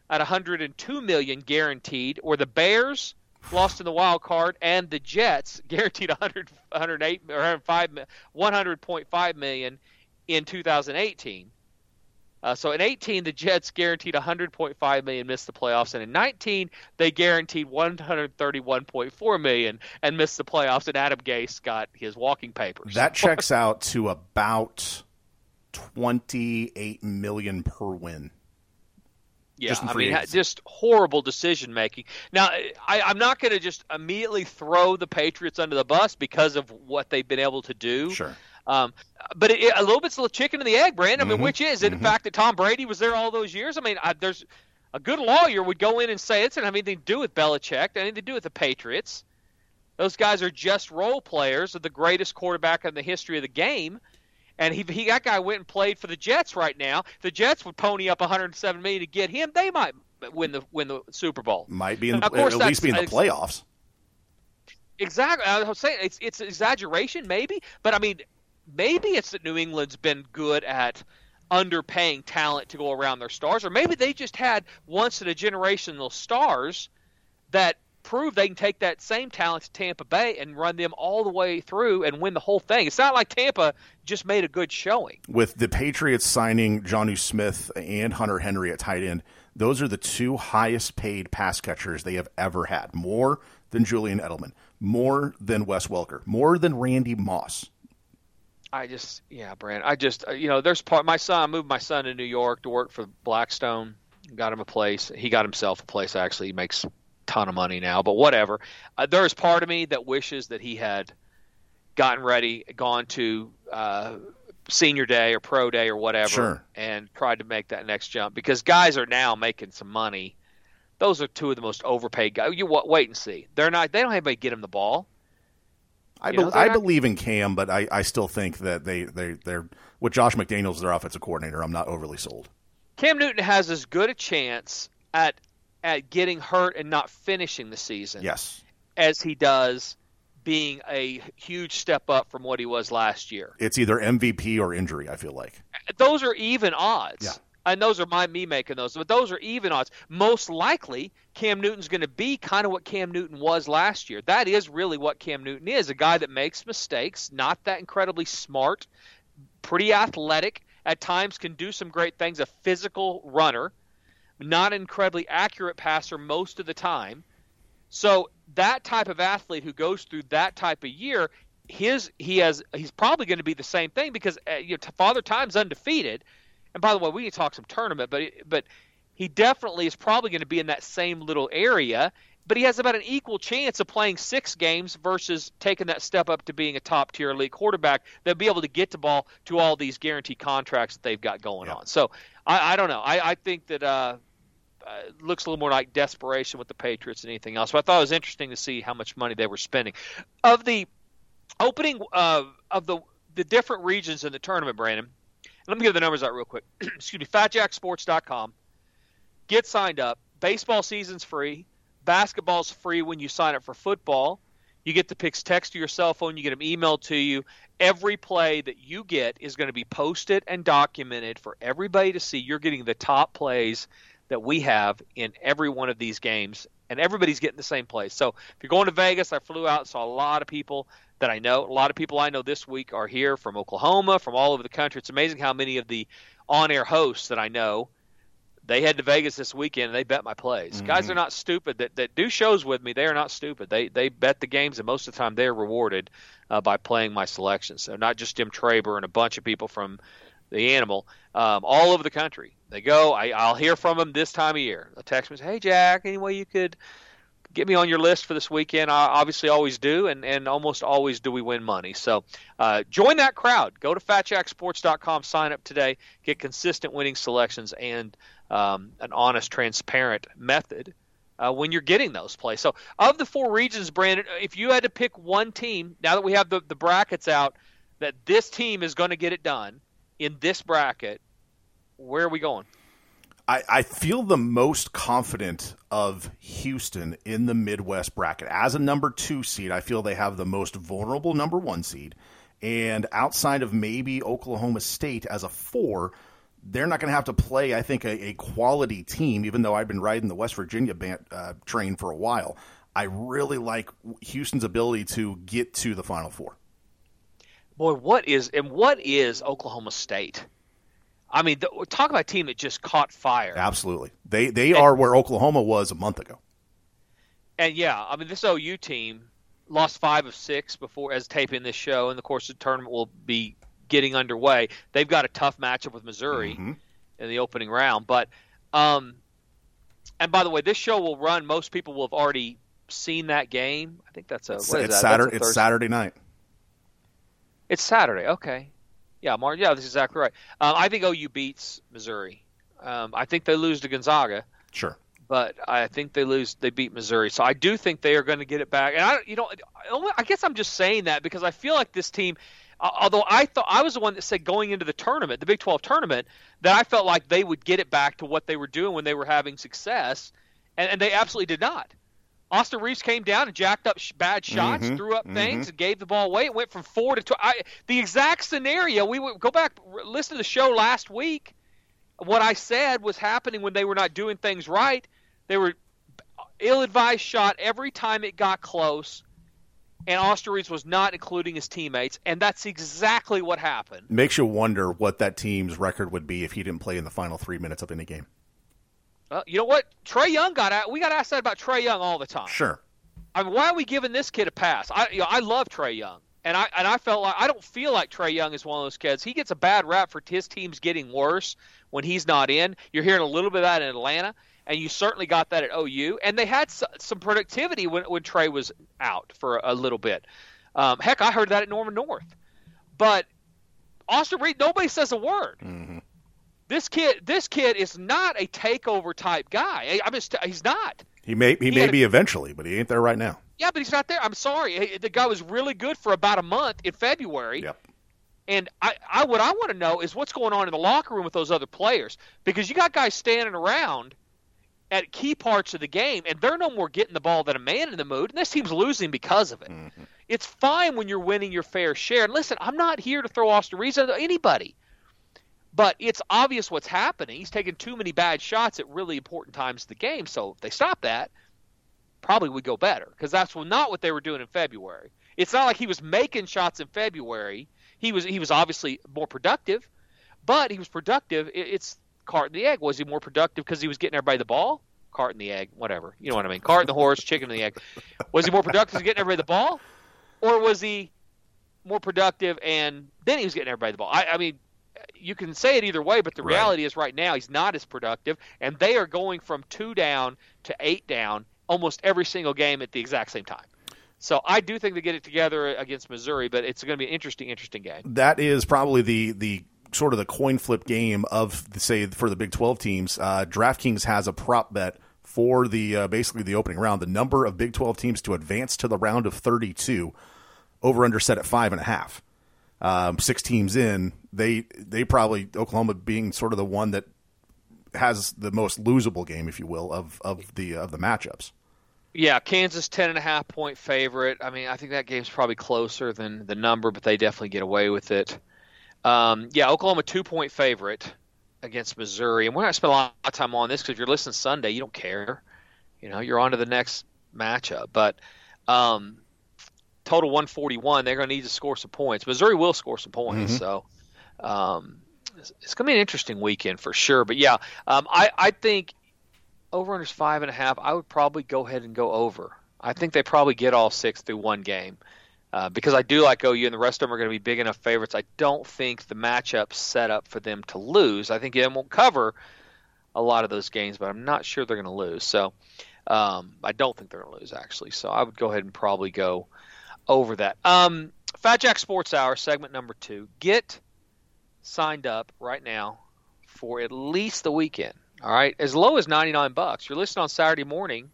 at 102 million guaranteed, or the Bears lost in the wild card, and the Jets (laughs) guaranteed 100, 108 or 105, 100.5 million in 2018. Uh, so in 18, the Jets guaranteed 100.5 million, missed the playoffs, and in 19, they guaranteed 131.4 million and missed the playoffs. And Adam Gase got his walking papers.
That (laughs) checks out to about 28 million per win.
Yeah, I mean,
agency.
just horrible decision making. Now, I, I'm not going to just immediately throw the Patriots under the bus because of what they've been able to do.
Sure.
Um, but it, a little bit's the chicken and the egg, Brand. I mean,
Mhm.
which is it? The fact that Tom Brady was there all those years. I mean, I, there's a good lawyer would go in and say it doesn't have anything to do with Belichick, anything to do with the Patriots. Those guys are just role players of the greatest quarterback in the history of the game. And he, he that guy went and played for the Jets right now. The Jets would pony up 107 million to get him, they might win the win the Super Bowl.
Might be in the,
course
at least be in the playoffs.
Exactly. I was saying it's it's exaggeration, maybe, but I mean, maybe it's that New England's been good at underpaying talent to go around their stars, or maybe they just had once in a generational stars that prove they can take that same talent to Tampa Bay and run them all the way through and win the whole thing. It's not like Tampa just made a good showing.
With the Patriots signing Jonnu Smith and Hunter Henry at tight end, those are the two highest paid pass catchers they have ever had. More than Julian Edelman, more than Wes Welker, more than Randy Moss.
I just, yeah, Brand. I just, uh, you know, there's part. My son, I moved my son to New York to work for Blackstone. Got him a place. He got himself a place. Actually, he makes ton of money now. But whatever. Uh, there's part of me that wishes that he had gotten ready, gone to uh, senior day or pro day or whatever,
Sure.
and tried to make that next jump because guys are now making some money. Those are two of the most overpaid guys. You wait and see. They're not. They don't have anybody get him the ball.
I,
You know,
I
not-
believe in Cam, but I, I still think that they, they, they're with Josh McDaniels as their offensive coordinator. I'm not overly sold.
Cam Newton has as good a chance at at getting hurt and not finishing the season
Yes.
as he does being a huge step up from what he was last year.
It's either MVP or injury, I feel like.
Those are even odds.
Yeah.
And those are my me making those, but those are even odds. Most likely, Cam Newton's going to be kind of what Cam Newton was last year. That is really what Cam Newton is—a guy that makes mistakes, not that incredibly smart, pretty athletic, at times can do some great things, a physical runner, not incredibly accurate passer most of the time. So that type of athlete who goes through that type of year, his he has he's probably going to be the same thing because uh, you know, Father Time's undefeated. And by the way, we can talk some tournament, but but he definitely is probably going to be in that same little area. But he has about an equal chance of playing six games versus taking that step up to being a top tier elite quarterback that'll be able to get the ball to all these guaranteed contracts that they've got going on. So I, I don't know. I, I think that uh, uh, looks a little more like desperation with the Patriots than anything else. But I thought it was interesting to see how much money they were spending. Of the opening uh, of the the different regions in the tournament, Brandon. Let me give the numbers out real quick. (clears throat) Excuse me. FatJackSports.com. Get signed up. Baseball season's free. Basketball's free when you sign up for football. You get the picks text to your cell phone. You get them emailed to you. Every play that you get is going to be posted and documented for everybody to see. You're getting the top plays that we have in every one of these games, and everybody's getting the same place. So if you're going to Vegas, I flew out saw a lot of people that I know. A lot of people I know this week are here from Oklahoma, from all over the country. It's amazing how many of the on-air hosts that I know they head to Vegas this weekend and they bet my plays. Guys are not stupid that, that do shows with me. They are not stupid. They they bet the games and most of the time they're rewarded uh, by playing my selections. So not just Jim Traber and a bunch of people from the animal um, all over the country. They go. I, I'll hear from them this time of year. They'll text me, "Hey Jack, any way you could get me on your list for this weekend?" I obviously always do, and, and almost always do we win money. So uh, join that crowd. Go to FatJackSports.com, sign up today, get consistent winning selections and um, an honest, transparent method uh, when you're getting those plays. So, of the four regions, Brandon, if you had to pick one team, now that we have the, the brackets out, that this team is going to get it done in this bracket, where are we going?
I, I feel the most confident of Houston in the Midwest bracket. As a number two seed, I feel they have the most vulnerable number one seed. And outside of maybe Oklahoma State as a four, they're not going to have to play, I think, a, a quality team, even though I've been riding the West Virginia band, uh, train for a while. I really like Houston's ability to get to the Final Four.
Boy, what is and what is Oklahoma State? I mean, the, talk about a team that just caught fire.
Absolutely. They, they are where Oklahoma was a month ago.
And yeah, I mean, this OU team lost five of six before as taping this show, and of course of the tournament will be getting underway. They've got a tough matchup with Missouri
Mm-hmm.
in the opening round, but um, and by the way, this show will run. Most people will have already seen that game. I think that's a
It's, it's
that?
Saturday. It's. Saturday night.
It's Saturday. Okay. Yeah, Mark. Yeah, that's exactly right. Um, I think OU beats Missouri. Um, I think they lose to Gonzaga,
Sure.
but I think they lose. They beat Missouri, so I do think they are going to get it back. And I, you know, I guess I'm just saying that because I feel like this team. Although I thought I was the one that said going into the tournament, the Big 12 tournament, that I felt like they would get it back to what they were doing when they were having success, and, and they absolutely did not. Austin Reaves came down and jacked up sh- bad shots,
Mhm,
threw up
mhm.
things, and gave the ball away. It went from four to two. I, the exact scenario. We would go back, r- listen to the show last week. What I said was happening when they were not doing things right. They were ill-advised shot every time it got close, and Austin Reaves was not including his teammates, and that's exactly what happened.
Makes you wonder what that team's record would be if he didn't play in the final three minutes of any game.
Well, you know what? Trae Young got out. We got asked that about Trae Young all the time.
Sure.
I mean, why are we giving this kid a pass? I you know, I love Trae Young, and I and I felt like I don't feel like Trae Young is one of those kids. He gets a bad rap for his team's getting worse when he's not in. You're hearing a little bit of that in Atlanta, and you certainly got that at OU. And they had some productivity when when Trae was out for a little bit. Um, heck, I heard that at Norman North, but Austin Reed, nobody says a word.
Mm-hmm.
This kid, this kid is not a takeover type guy. I mean, he's not.
He may he, he may be a, eventually, but he ain't there right now.
Yeah, but he's not there. I'm sorry. The guy was really good for about a month in February.
Yep.
And I, I what I want to know is what's going on in the locker room with those other players because you got guys standing around at key parts of the game, and they're no more getting the ball than a man in the mood, and this team's losing because of it.
Mm-hmm.
It's fine when you're winning your fair share. And listen, I'm not here to throw Austin Reaves at anybody. But it's obvious what's happening. He's taking too many bad shots at really important times of the game. So if they stop that, probably would go better because that's not what they were doing in February. It's not like he was making shots in February. He was he was obviously more productive, but he was productive. It's cart and the egg. Was he more productive because he was getting everybody the ball? Cart and the egg, whatever. You know what I mean? Cart and the horse, chicken and the egg. Was he more productive getting everybody the ball, or was he more productive and then he was getting everybody the ball? I, I mean, you can say it either way, but the
Right.
reality is right now he's not as productive, and they are going from two down to eight down almost every single game at the exact same time. So I do think they get it together against Missouri, but it's going to be an interesting, interesting game.
That is probably the the sort of the coin flip game of say for the Big Twelve teams. Uh, DraftKings has a prop bet for the uh, basically the opening round. The number of Big Twelve teams to advance to the round of thirty two, over under set at five and a half. Um, six teams in, they they probably Oklahoma being sort of the one that has the most losable game, if you will, of of the of the matchups.
Yeah, Kansas ten and a half point favorite. I mean, I think that game's probably closer than the number, but they definitely get away with it. Um, yeah, Oklahoma two point favorite against Missouri, and we're not spending a lot of time on this because if you're listening Sunday, you don't care. You know, you're on to the next matchup. But um, total 141, they're going to need to score some points. Missouri will score some points,
Mhm.
so um, it's, it's going to be an interesting weekend for sure. But yeah, um, I, I think over under five and a half. I would probably go ahead and go over. I think they probably get all six through one game. Uh, because I do like OU, and the rest of them are going to be big enough favorites. I don't think the matchup's set up for them to lose. I think they won't cover a lot of those games, but I'm not sure they're going to lose. So um, I don't think they're going to lose, actually. So I would go ahead and probably go over that. Um, Fat Jack Sports Hour, segment number two. Get signed up right now for at least the weekend. All right, as low as 99 bucks. You're listening on Saturday morning.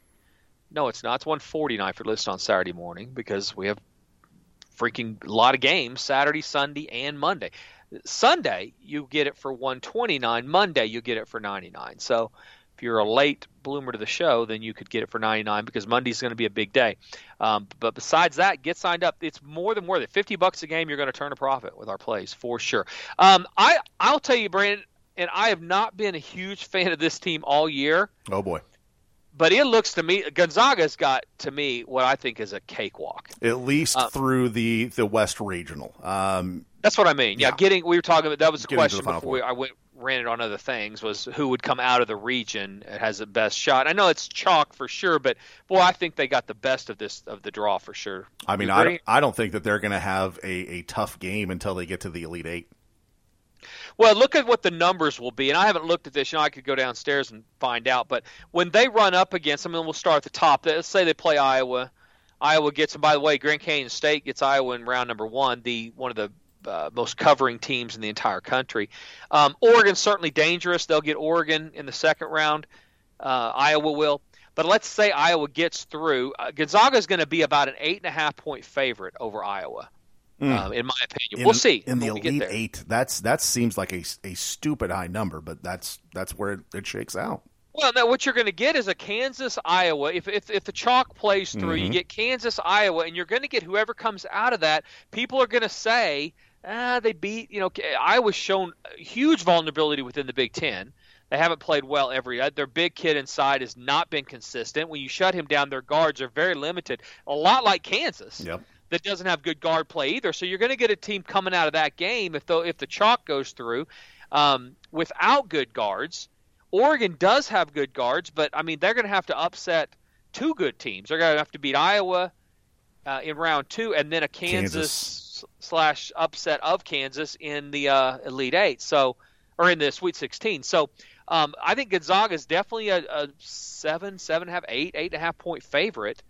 No, it's not. It's 149 if you're listening on Saturday morning because we have freaking lot of games Saturday, Sunday, and Monday. Sunday you get it for 129. Monday you get it for 99. So if you're a late bloomer to the show, then you could get it for 99 because Monday's going to be a big day. Um, but besides that, get signed up. It's more than worth it. 50 bucks a game, you're going to turn a profit with our plays for sure. Um, I I'll tell you, Brandon, and I have not been a huge fan of this team all year.
Oh boy.
But it looks to me Gonzaga's got to me what I think is a cakewalk.
At least
Uh,
through the the West Regional. Um,
That's what I mean. Yeah,
Yeah.
getting we were talking about that was the
Getting
question
the
before we, I went ran it on other things was who would come out of the region has the best shot. I know it's chalk for sure, but boy, I think they got the best of this of the draw for sure.
I mean, I don't, I don't think that they're going to have a, a tough game until they get to the Elite Eight.
Well, look at what the numbers will be, and I haven't looked at this. You know, I could go downstairs and find out. But when they run up against, I mean, we'll start at the top. Let's say they play Iowa. Iowa gets, and by the way, Grand Canyon State gets Iowa in round number one, the one of the uh, most covering teams in the entire country. Um, Oregon's certainly dangerous. They'll get Oregon in the second round. Uh, Iowa will. But let's say Iowa gets through. Uh, Gonzaga is going to be about an eight and a half point favorite over Iowa,
Mm.
um, in my opinion.
In-
we'll see
in the
when we get
Elite. Eight. That's that seems like a, a stupid high number, but that's that's where it, it shakes out.
Well, now what you're going to get is a Kansas Iowa. If if if the chalk plays through, you
Mhm.
get Kansas Iowa, and you're going to get whoever comes out of that. People are going to say, ah, they beat. You know, Iowa's shown huge vulnerability within the Big Ten. They haven't played well every. Uh, their big kid inside has not been consistent. When you shut him down, their guards are very limited. A lot like Kansas.
Yep.
That doesn't have good guard play either. So you're going to get a team coming out of that game if the if the chalk goes through um, without good guards. Oregon does have good guards, but I mean they're going to have to upset two good teams. They're going to have to beat Iowa uh, in round two, and then a Kansas,
Kansas.
Slash upset of Kansas in the uh, Elite Eight. So, or in the Sweet Sixteen. So, um, I think Gonzaga is definitely a, a seven, seven and a half, eight, eight and a half point favorite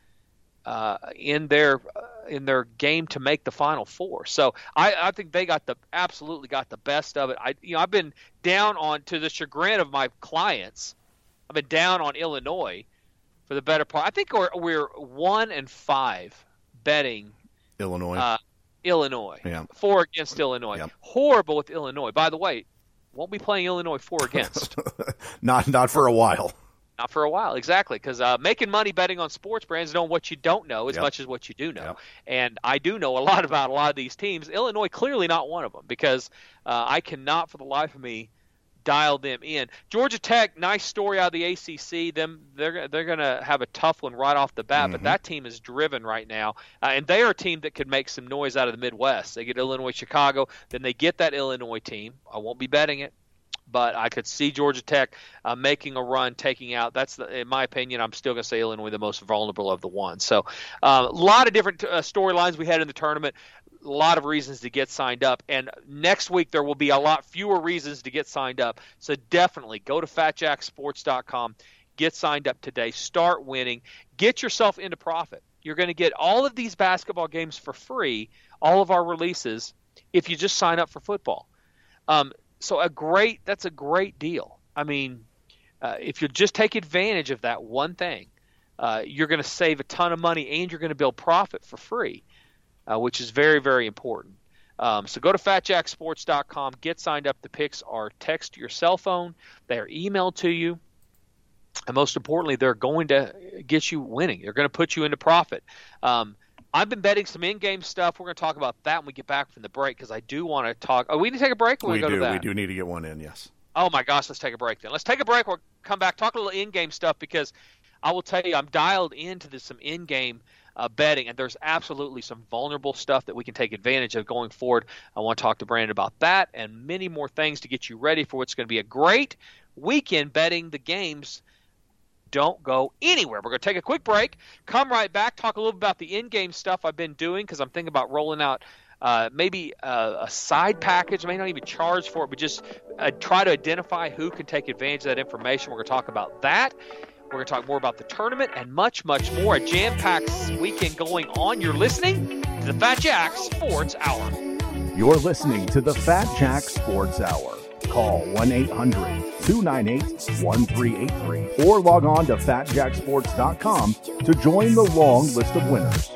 uh, in their uh, in their game to make the Final Four. So I, I think they got the absolutely got the best of it. I you know I've been down on to the chagrin of my clients. I've been down on Illinois for the better part. I think we're we're one and five betting
Illinois.
uh, Illinois.
Yeah.
Four against Illinois.
Yep.
Horrible with Illinois. By the way, won't be playing Illinois four (laughs) against.
not not for a while.
Not for a while, exactly. Because uh, making money betting on sports brands, knowing what you don't know as
Yep.
much as what you do know.
Yep.
And I do know a lot about a lot of these teams. Illinois clearly not one of them because uh, I cannot for the life of me dial them in. Georgia Tech, nice story out of the ACC. Them they're they're going to have a tough one right off the bat, but
Mhm.
that team is driven right now, uh, and they are a team that could make some noise out of the Midwest. They get Illinois, Chicago, then they get that Illinois team. I won't be betting it but I could see Georgia Tech uh, making a run, taking out. That's, the, in my opinion, I'm still going to say Illinois the most vulnerable of the ones. So, uh, a lot of different uh, storylines we had in the tournament. A lot of reasons to get signed up, and next week there will be a lot fewer reasons to get signed up. So definitely go to FatJackSports.com, get signed up today, start winning, get yourself into profit. You're going to get all of these basketball games for free, all of our releases, if you just sign up for football. Um, so a great that's a great deal. I mean, uh, if you just take advantage of that one thing, uh, you're going to save a ton of money and you're going to build profit for free, uh, which is very very important. Um, so go to fatjacksports.com, get signed up. The picks are text to your cell phone. They are emailed to you. And most importantly, they're going to get you winning. They're going to put you into profit. Um, I've been betting some in-game stuff. We're going to talk about that when we get back from the break because I do want to talk. Oh, we need to take a break.
We
go
do.
To that?
We do need to get one in. Yes.
Oh my gosh, let's take a break then. Let's take a break. We'll come back, talk a little in-game stuff because I will tell you, I'm dialed into this, some in-game uh, betting, and there's absolutely some vulnerable stuff that we can take advantage of going forward. I want to talk to Brandon about that and many more things to get you ready for what's going to be a great weekend betting the games. Don't go anywhere. We're going to take a quick break, come right back, talk a little about the in-game stuff I've been doing because I'm thinking about rolling out uh, maybe a, a side package. May not even charge for it, but just uh, try to identify who can take advantage of that information. We're going to talk about that. We're going to talk more about the tournament and much, much more. A jam-packed weekend going on. You're listening to the Fat Jack Sports Hour.
You're listening to the Fat Jack Sports Hour. Call 1 800 298 1383 or log on to fatjacksports.com to join the long list of winners.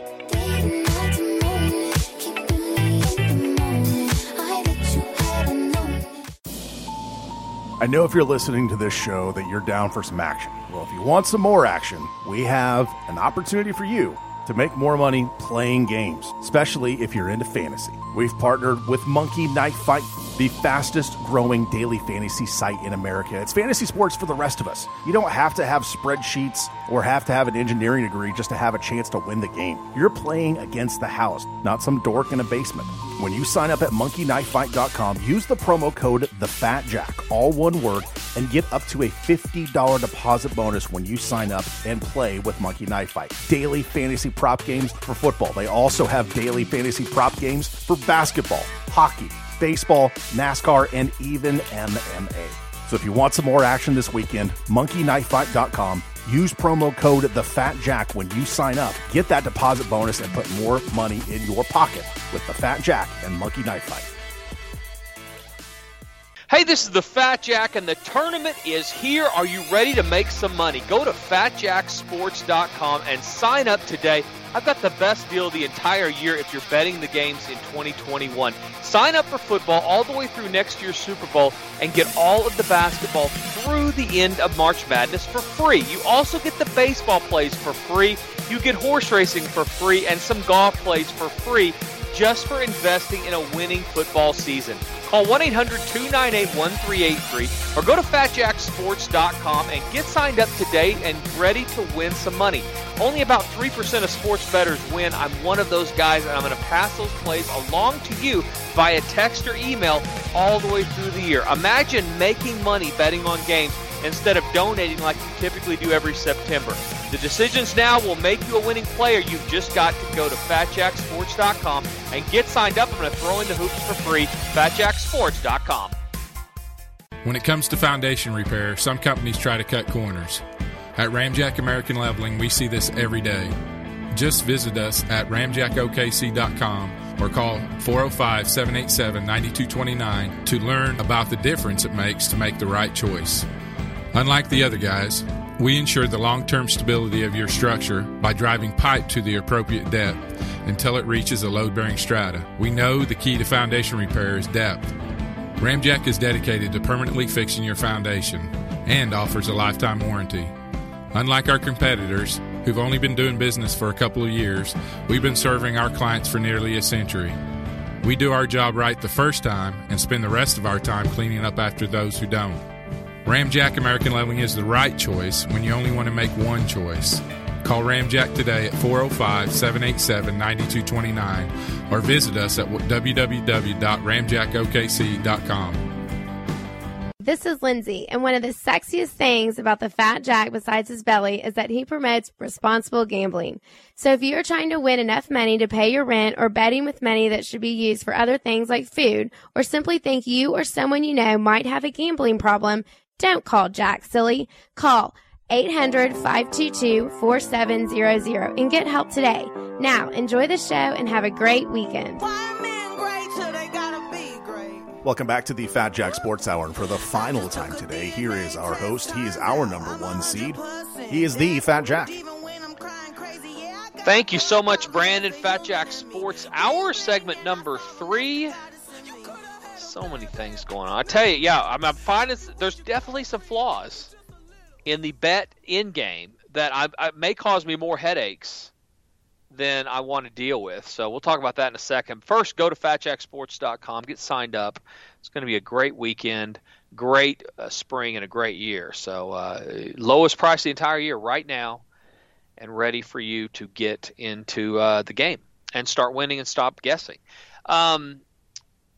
I know if you're listening to this show that you're down for some action. Well, if you want some more action, we have an opportunity for you to make more money playing games, especially if you're into fantasy. We've partnered with Monkey Knife Fight, the fastest growing daily fantasy site in America. It's fantasy sports for the rest of us. You don't have to have spreadsheets or have to have an engineering degree just to have a chance to win the game. You're playing against the house, not some dork in a basement. When you sign up at monkeyknifefight.com, use the promo code TheFatJack, all one word, and get up to a $50 deposit bonus when you sign up and play with Monkey Knife Fight. Daily fantasy prop games for football. They also have daily fantasy prop games for basketball, hockey, baseball, NASCAR, and even MMA. So if you want some more action this weekend, monkeyknifefight.com. Use promo code TheFatJack when you sign up. Get that deposit bonus and put more money in your pocket with the Fat Jack and Monkey Knife Fight.
Hey, this is the Fat Jack, and the tournament is here. Are you ready to make some money? Go to fatjacksports.com and sign up today. I've got the best deal the entire year if you're betting the games in 2021. Sign up for football all the way through next year's Super Bowl and get all of the basketball through the end of March Madness for free. You also get the baseball plays for free. You get horse racing for free and some golf plays for free just for investing in a winning football season. Call 1 800 298 1383 or go to fatjacksports.com and get signed up today and ready to win some money. Only about 3% of sports bettors win. I'm one of those guys, and I'm going to pass those plays along to you via text or email all the way through the year. Imagine making money betting on games instead of donating like you typically do every September. The decisions now will make you a winning player. You've just got to go to fatjacksports.com and get signed up. I'm going to throw in the hoops for free. fatjacksports.com.
When it comes to foundation repair, some companies try to cut corners. At Ramjack American Leveling, we see this every day. Just visit us at ramjackokc.com or call 405 787 9229 to learn about the difference it makes to make the right choice. Unlike the other guys, we ensure the long term stability of your structure by driving pipe to the appropriate depth until it reaches a load bearing strata. We know the key to foundation repair is depth. Ramjack is dedicated to permanently fixing your foundation and offers a lifetime warranty. Unlike our competitors, who've only been doing business for a couple of years, we've been serving our clients for nearly a century. We do our job right the first time and spend the rest of our time cleaning up after those who don't. Ramjack American Leveling is the right choice when you only want to make one choice. Call Ramjack today at 405 787 9229 or visit us at www.ramjackokc.com.
This is Lindsay, and one of the sexiest things about the Fat Jack besides his belly is that he promotes responsible gambling. So if you're trying to win enough money to pay your rent or betting with money that should be used for other things like food, or simply think you or someone you know might have a gambling problem, don't call Jack silly. Call 800-522-4700 and get help today. Now, enjoy the show and have a great weekend.
Welcome back to the Fat Jack Sports Hour. And for the final time today, here is our host. He is our number one seed. He is the Fat Jack.
Thank you so much, Brandon. Fat Jack Sports Hour, segment number three. So many things going on. I tell you, yeah, I'm, I'm finding there's definitely some flaws in the bet in game that I, I may cause me more headaches than I want to deal with. So we'll talk about that in a second. First, go to fatjacksports.com, get signed up. It's going to be a great weekend, great uh, spring, and a great year. So uh, lowest price the entire year right now, and ready for you to get into uh, the game and start winning and stop guessing. Um,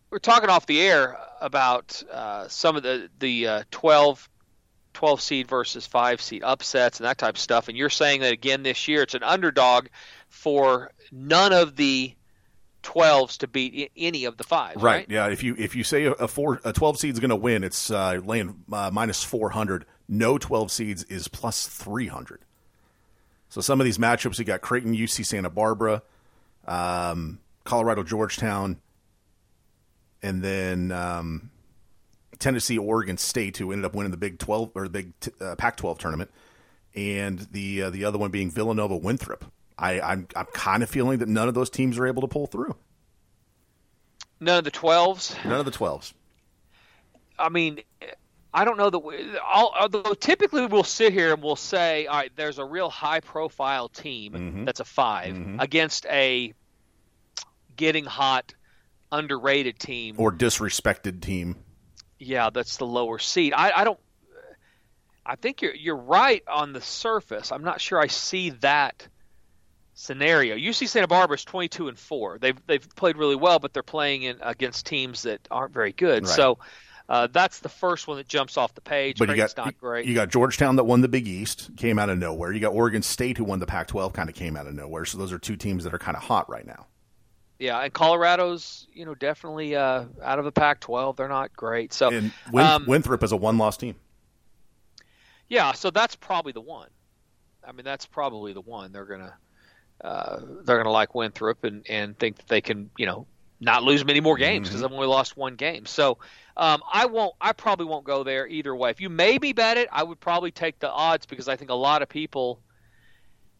we're talking off the air about uh, some of the the uh, 12 12 seed versus 5 seed upsets and that type of stuff. And you're saying that again this year it's an underdog for none of the 12s to beat any of the fives right, right?
yeah. If you if you say a, four a 12 seed is going to win it's uh, laying uh, minus 400 no 12 seeds is plus 300 so some of these matchups you got Creighton UC Santa Barbara um, Colorado Georgetown and then um, Tennessee, Oregon State, who ended up winning the Big Twelve or the Big uh, Pac-12 tournament, and the uh, the other one being Villanova Winthrop. I, I'm I'm kind of feeling that none of those teams are able to pull through.
None of the twelves.
None of the twelves.
I mean, I don't know that. We, although typically we'll sit here and we'll say, all right, there's a real high-profile team mm-hmm. that's a 5 mm-hmm. against a getting hot, underrated team
or disrespected team
yeah, that's the lower seed. I, I don't. I think you're you're right on the surface. I'm not sure I see that scenario. UC Santa Barbara is 22 and four. They've they've played really well, but they're playing in against teams that aren't very good. Right. So. Uh, that's the first one that jumps off the page.
But you got not great. you got Georgetown that won the Big East, came out of nowhere. You got Oregon State who won the Pac-12, kind of came out of nowhere. So those are two teams that are kind of hot right now.
Yeah, and Colorado's you know definitely uh, out of the Pac-12. They're not great. So
and Win- um, Winthrop is a one-loss team.
Yeah, so that's probably the one. I mean, that's probably the one they're gonna uh, they're gonna like Winthrop and and think that they can you know not lose many more games because mm-hmm. they've only lost one game. So um, I won't. I probably won't go there either way. If you maybe bet it, I would probably take the odds because I think a lot of people.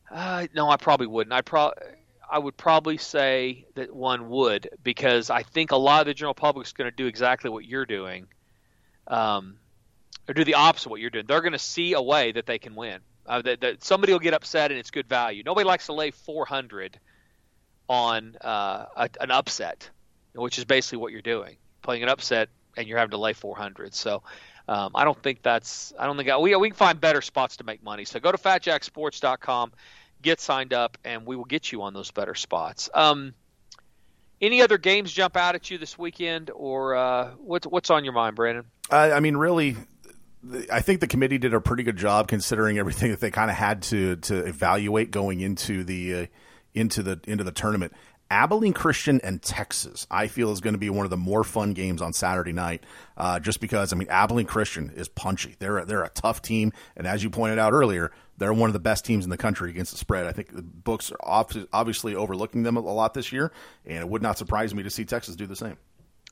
Uh, no, I probably wouldn't. I probably I would probably say that one would because I think a lot of the general public is going to do exactly what you're doing, um, or do the opposite of what you're doing. They're going to see a way that they can win. Uh, that, that, somebody will get upset and it's good value. Nobody likes to lay 400 on uh, a, an upset, which is basically what you're doing. playing an upset and you're having to lay 400. So um, I don't think that's I don't think I, we we can find better spots to make money. So go to fatjacksports.com, get signed up, and we will get you on those better spots. Um, any other games jump out at you this weekend, or uh, what's what's on your mind, Brandon?
Uh, I mean, really, I think the committee did a pretty good job considering everything (laughs) that they kind of had to to evaluate going into the uh, into the into the tournament. Abilene Christian and Texas, I feel, is going to be one of the more fun games on Saturday night. Uh, just because, I mean, Abilene Christian is punchy. They're a, they're a tough team, and as you pointed out earlier, they're one of the best teams in the country against the spread. I think the books are obviously overlooking them a lot this year, and it would not surprise me to see Texas do the same.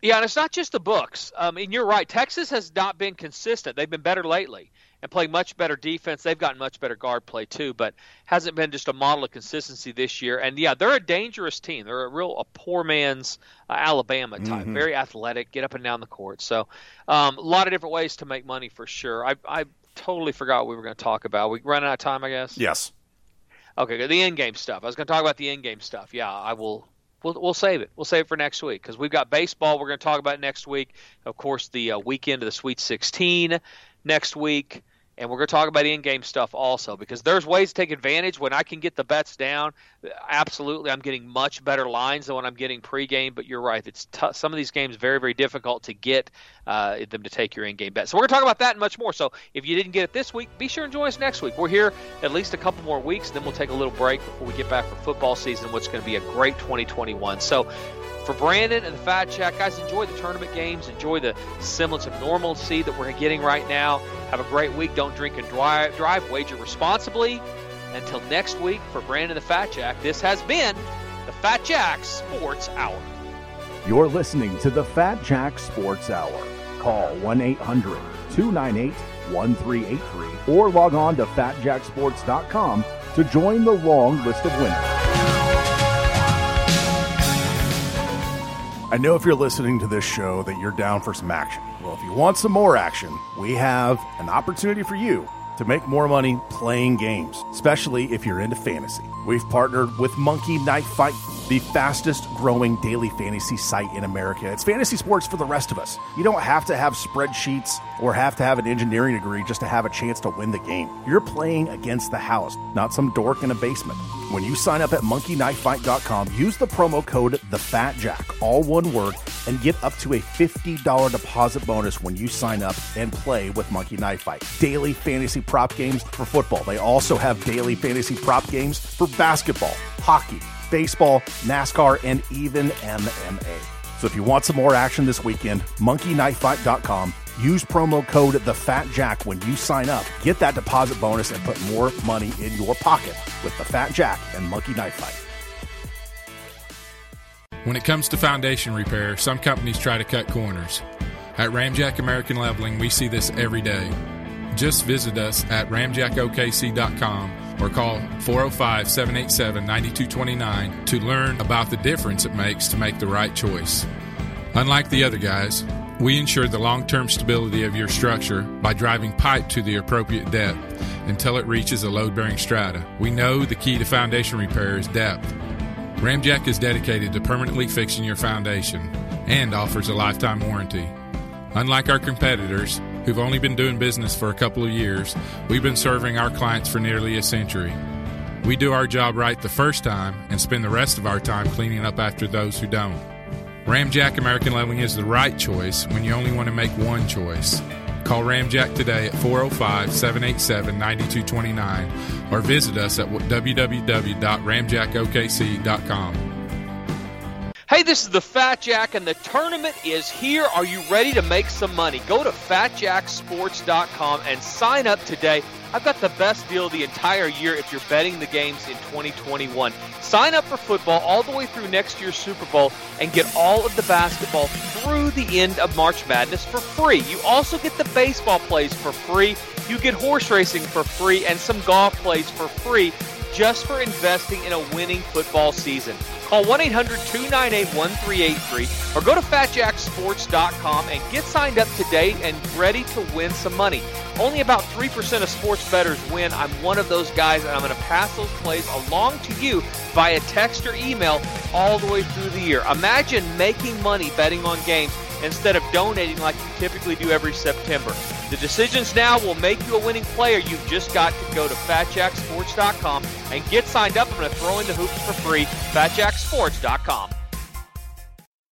Yeah, and it's not just the books. Um, and you're right. Texas has not been consistent. They've been better lately and play much better defense. They've gotten much better guard play too, but hasn't been just a model of consistency this year. And yeah, they're a dangerous team. They're a real a poor man's uh, Alabama type, mm-hmm. very athletic, get up and down the court. So um, a lot of different ways to make money for sure. I I totally forgot what we were going to talk about. We run out of time, I guess.
Yes.
Okay, the end game stuff. I was going to talk about the end game stuff. Yeah, I will We'll, we'll save it. We'll save it for next week because we've got baseball. We're going to talk about next week. Of course, the uh, weekend of the Sweet 16 next week and we're going to talk about in-game stuff also because there's ways to take advantage when I can get the bets down. Absolutely, I'm getting much better lines than when I'm getting pre-game But you're right; it's t- some of these games very, very difficult to get uh, them to take your in-game bet. So we're going to talk about that and much more. So if you didn't get it this week, be sure and join us next week. We're here at least a couple more weeks, then we'll take a little break before we get back for football season, what's going to be a great 2021. So for Brandon and the Fat Jack, guys, enjoy the tournament games. Enjoy the semblance of normalcy that we're getting right now. Have a great week. Don't drink and drive. drive. Wager responsibly. Until next week, for Brandon and the Fat Jack, this has been the Fat Jack Sports Hour.
You're listening to the Fat Jack Sports Hour. Call 1 800 298 1383 or log on to fatjacksports.com to join the long list of winners.
I know if you're listening to this show that you're down for some action. Well, if you want some more action, we have an opportunity for you to make more money playing games, especially if you're into fantasy. We've partnered with Monkey Knife Fight, the fastest growing daily fantasy site in America. It's fantasy sports for the rest of us. You don't have to have spreadsheets or have to have an engineering degree just to have a chance to win the game. You're playing against the house, not some dork in a basement. When you sign up at monkeyknifefight.com, use the promo code TheFatJack, all one word, and get up to a $50 deposit bonus when you sign up and play with Monkey Knife Fight. Daily fantasy prop games for football. They also have daily fantasy prop games for basketball, hockey, baseball, NASCAR, and even MMA. So if you want some more action this weekend, monkeyknifefight.com Use promo code TheFatJack when you sign up. Get that deposit bonus and put more money in your pocket with The Fat Jack and Monkey Knife Fight.
When it comes to foundation repair, some companies try to cut corners. At Ramjack American Leveling, we see this every day. Just visit us at ramjackokc.com or call 405 787 9229 to learn about the difference it makes to make the right choice. Unlike the other guys, we ensure the long term stability of your structure by driving pipe to the appropriate depth until it reaches a load bearing strata. We know the key to foundation repair is depth. Ramjack is dedicated to permanently fixing your foundation and offers a lifetime warranty. Unlike our competitors, who've only been doing business for a couple of years, we've been serving our clients for nearly a century. We do our job right the first time and spend the rest of our time cleaning up after those who don't. Ramjack American Leveling is the right choice when you only want to make one choice. Call Ramjack today at 405 787 9229 or visit us at www.ramjackokc.com.
Hey, this is the Fat Jack, and the tournament is here. Are you ready to make some money? Go to fatjacksports.com and sign up today. I've got the best deal the entire year if you're betting the games in 2021. Sign up for football all the way through next year's Super Bowl and get all of the basketball through the end of March Madness for free. You also get the baseball plays for free. You get horse racing for free and some golf plays for free just for investing in a winning football season. Call 1 800 298 1383 or go to fatjacksports.com and get signed up today and ready to win some money. Only about 3% of sports bettors win. I'm one of those guys, and I'm going to pass those plays along to you via text or email all the way through the year. Imagine making money betting on games instead of donating like you typically do every September. The decisions now will make you a winning player. You've just got to go to FatJackSports.com and get signed up. I'm going to throw in the hoops for free. FatJackSports.com.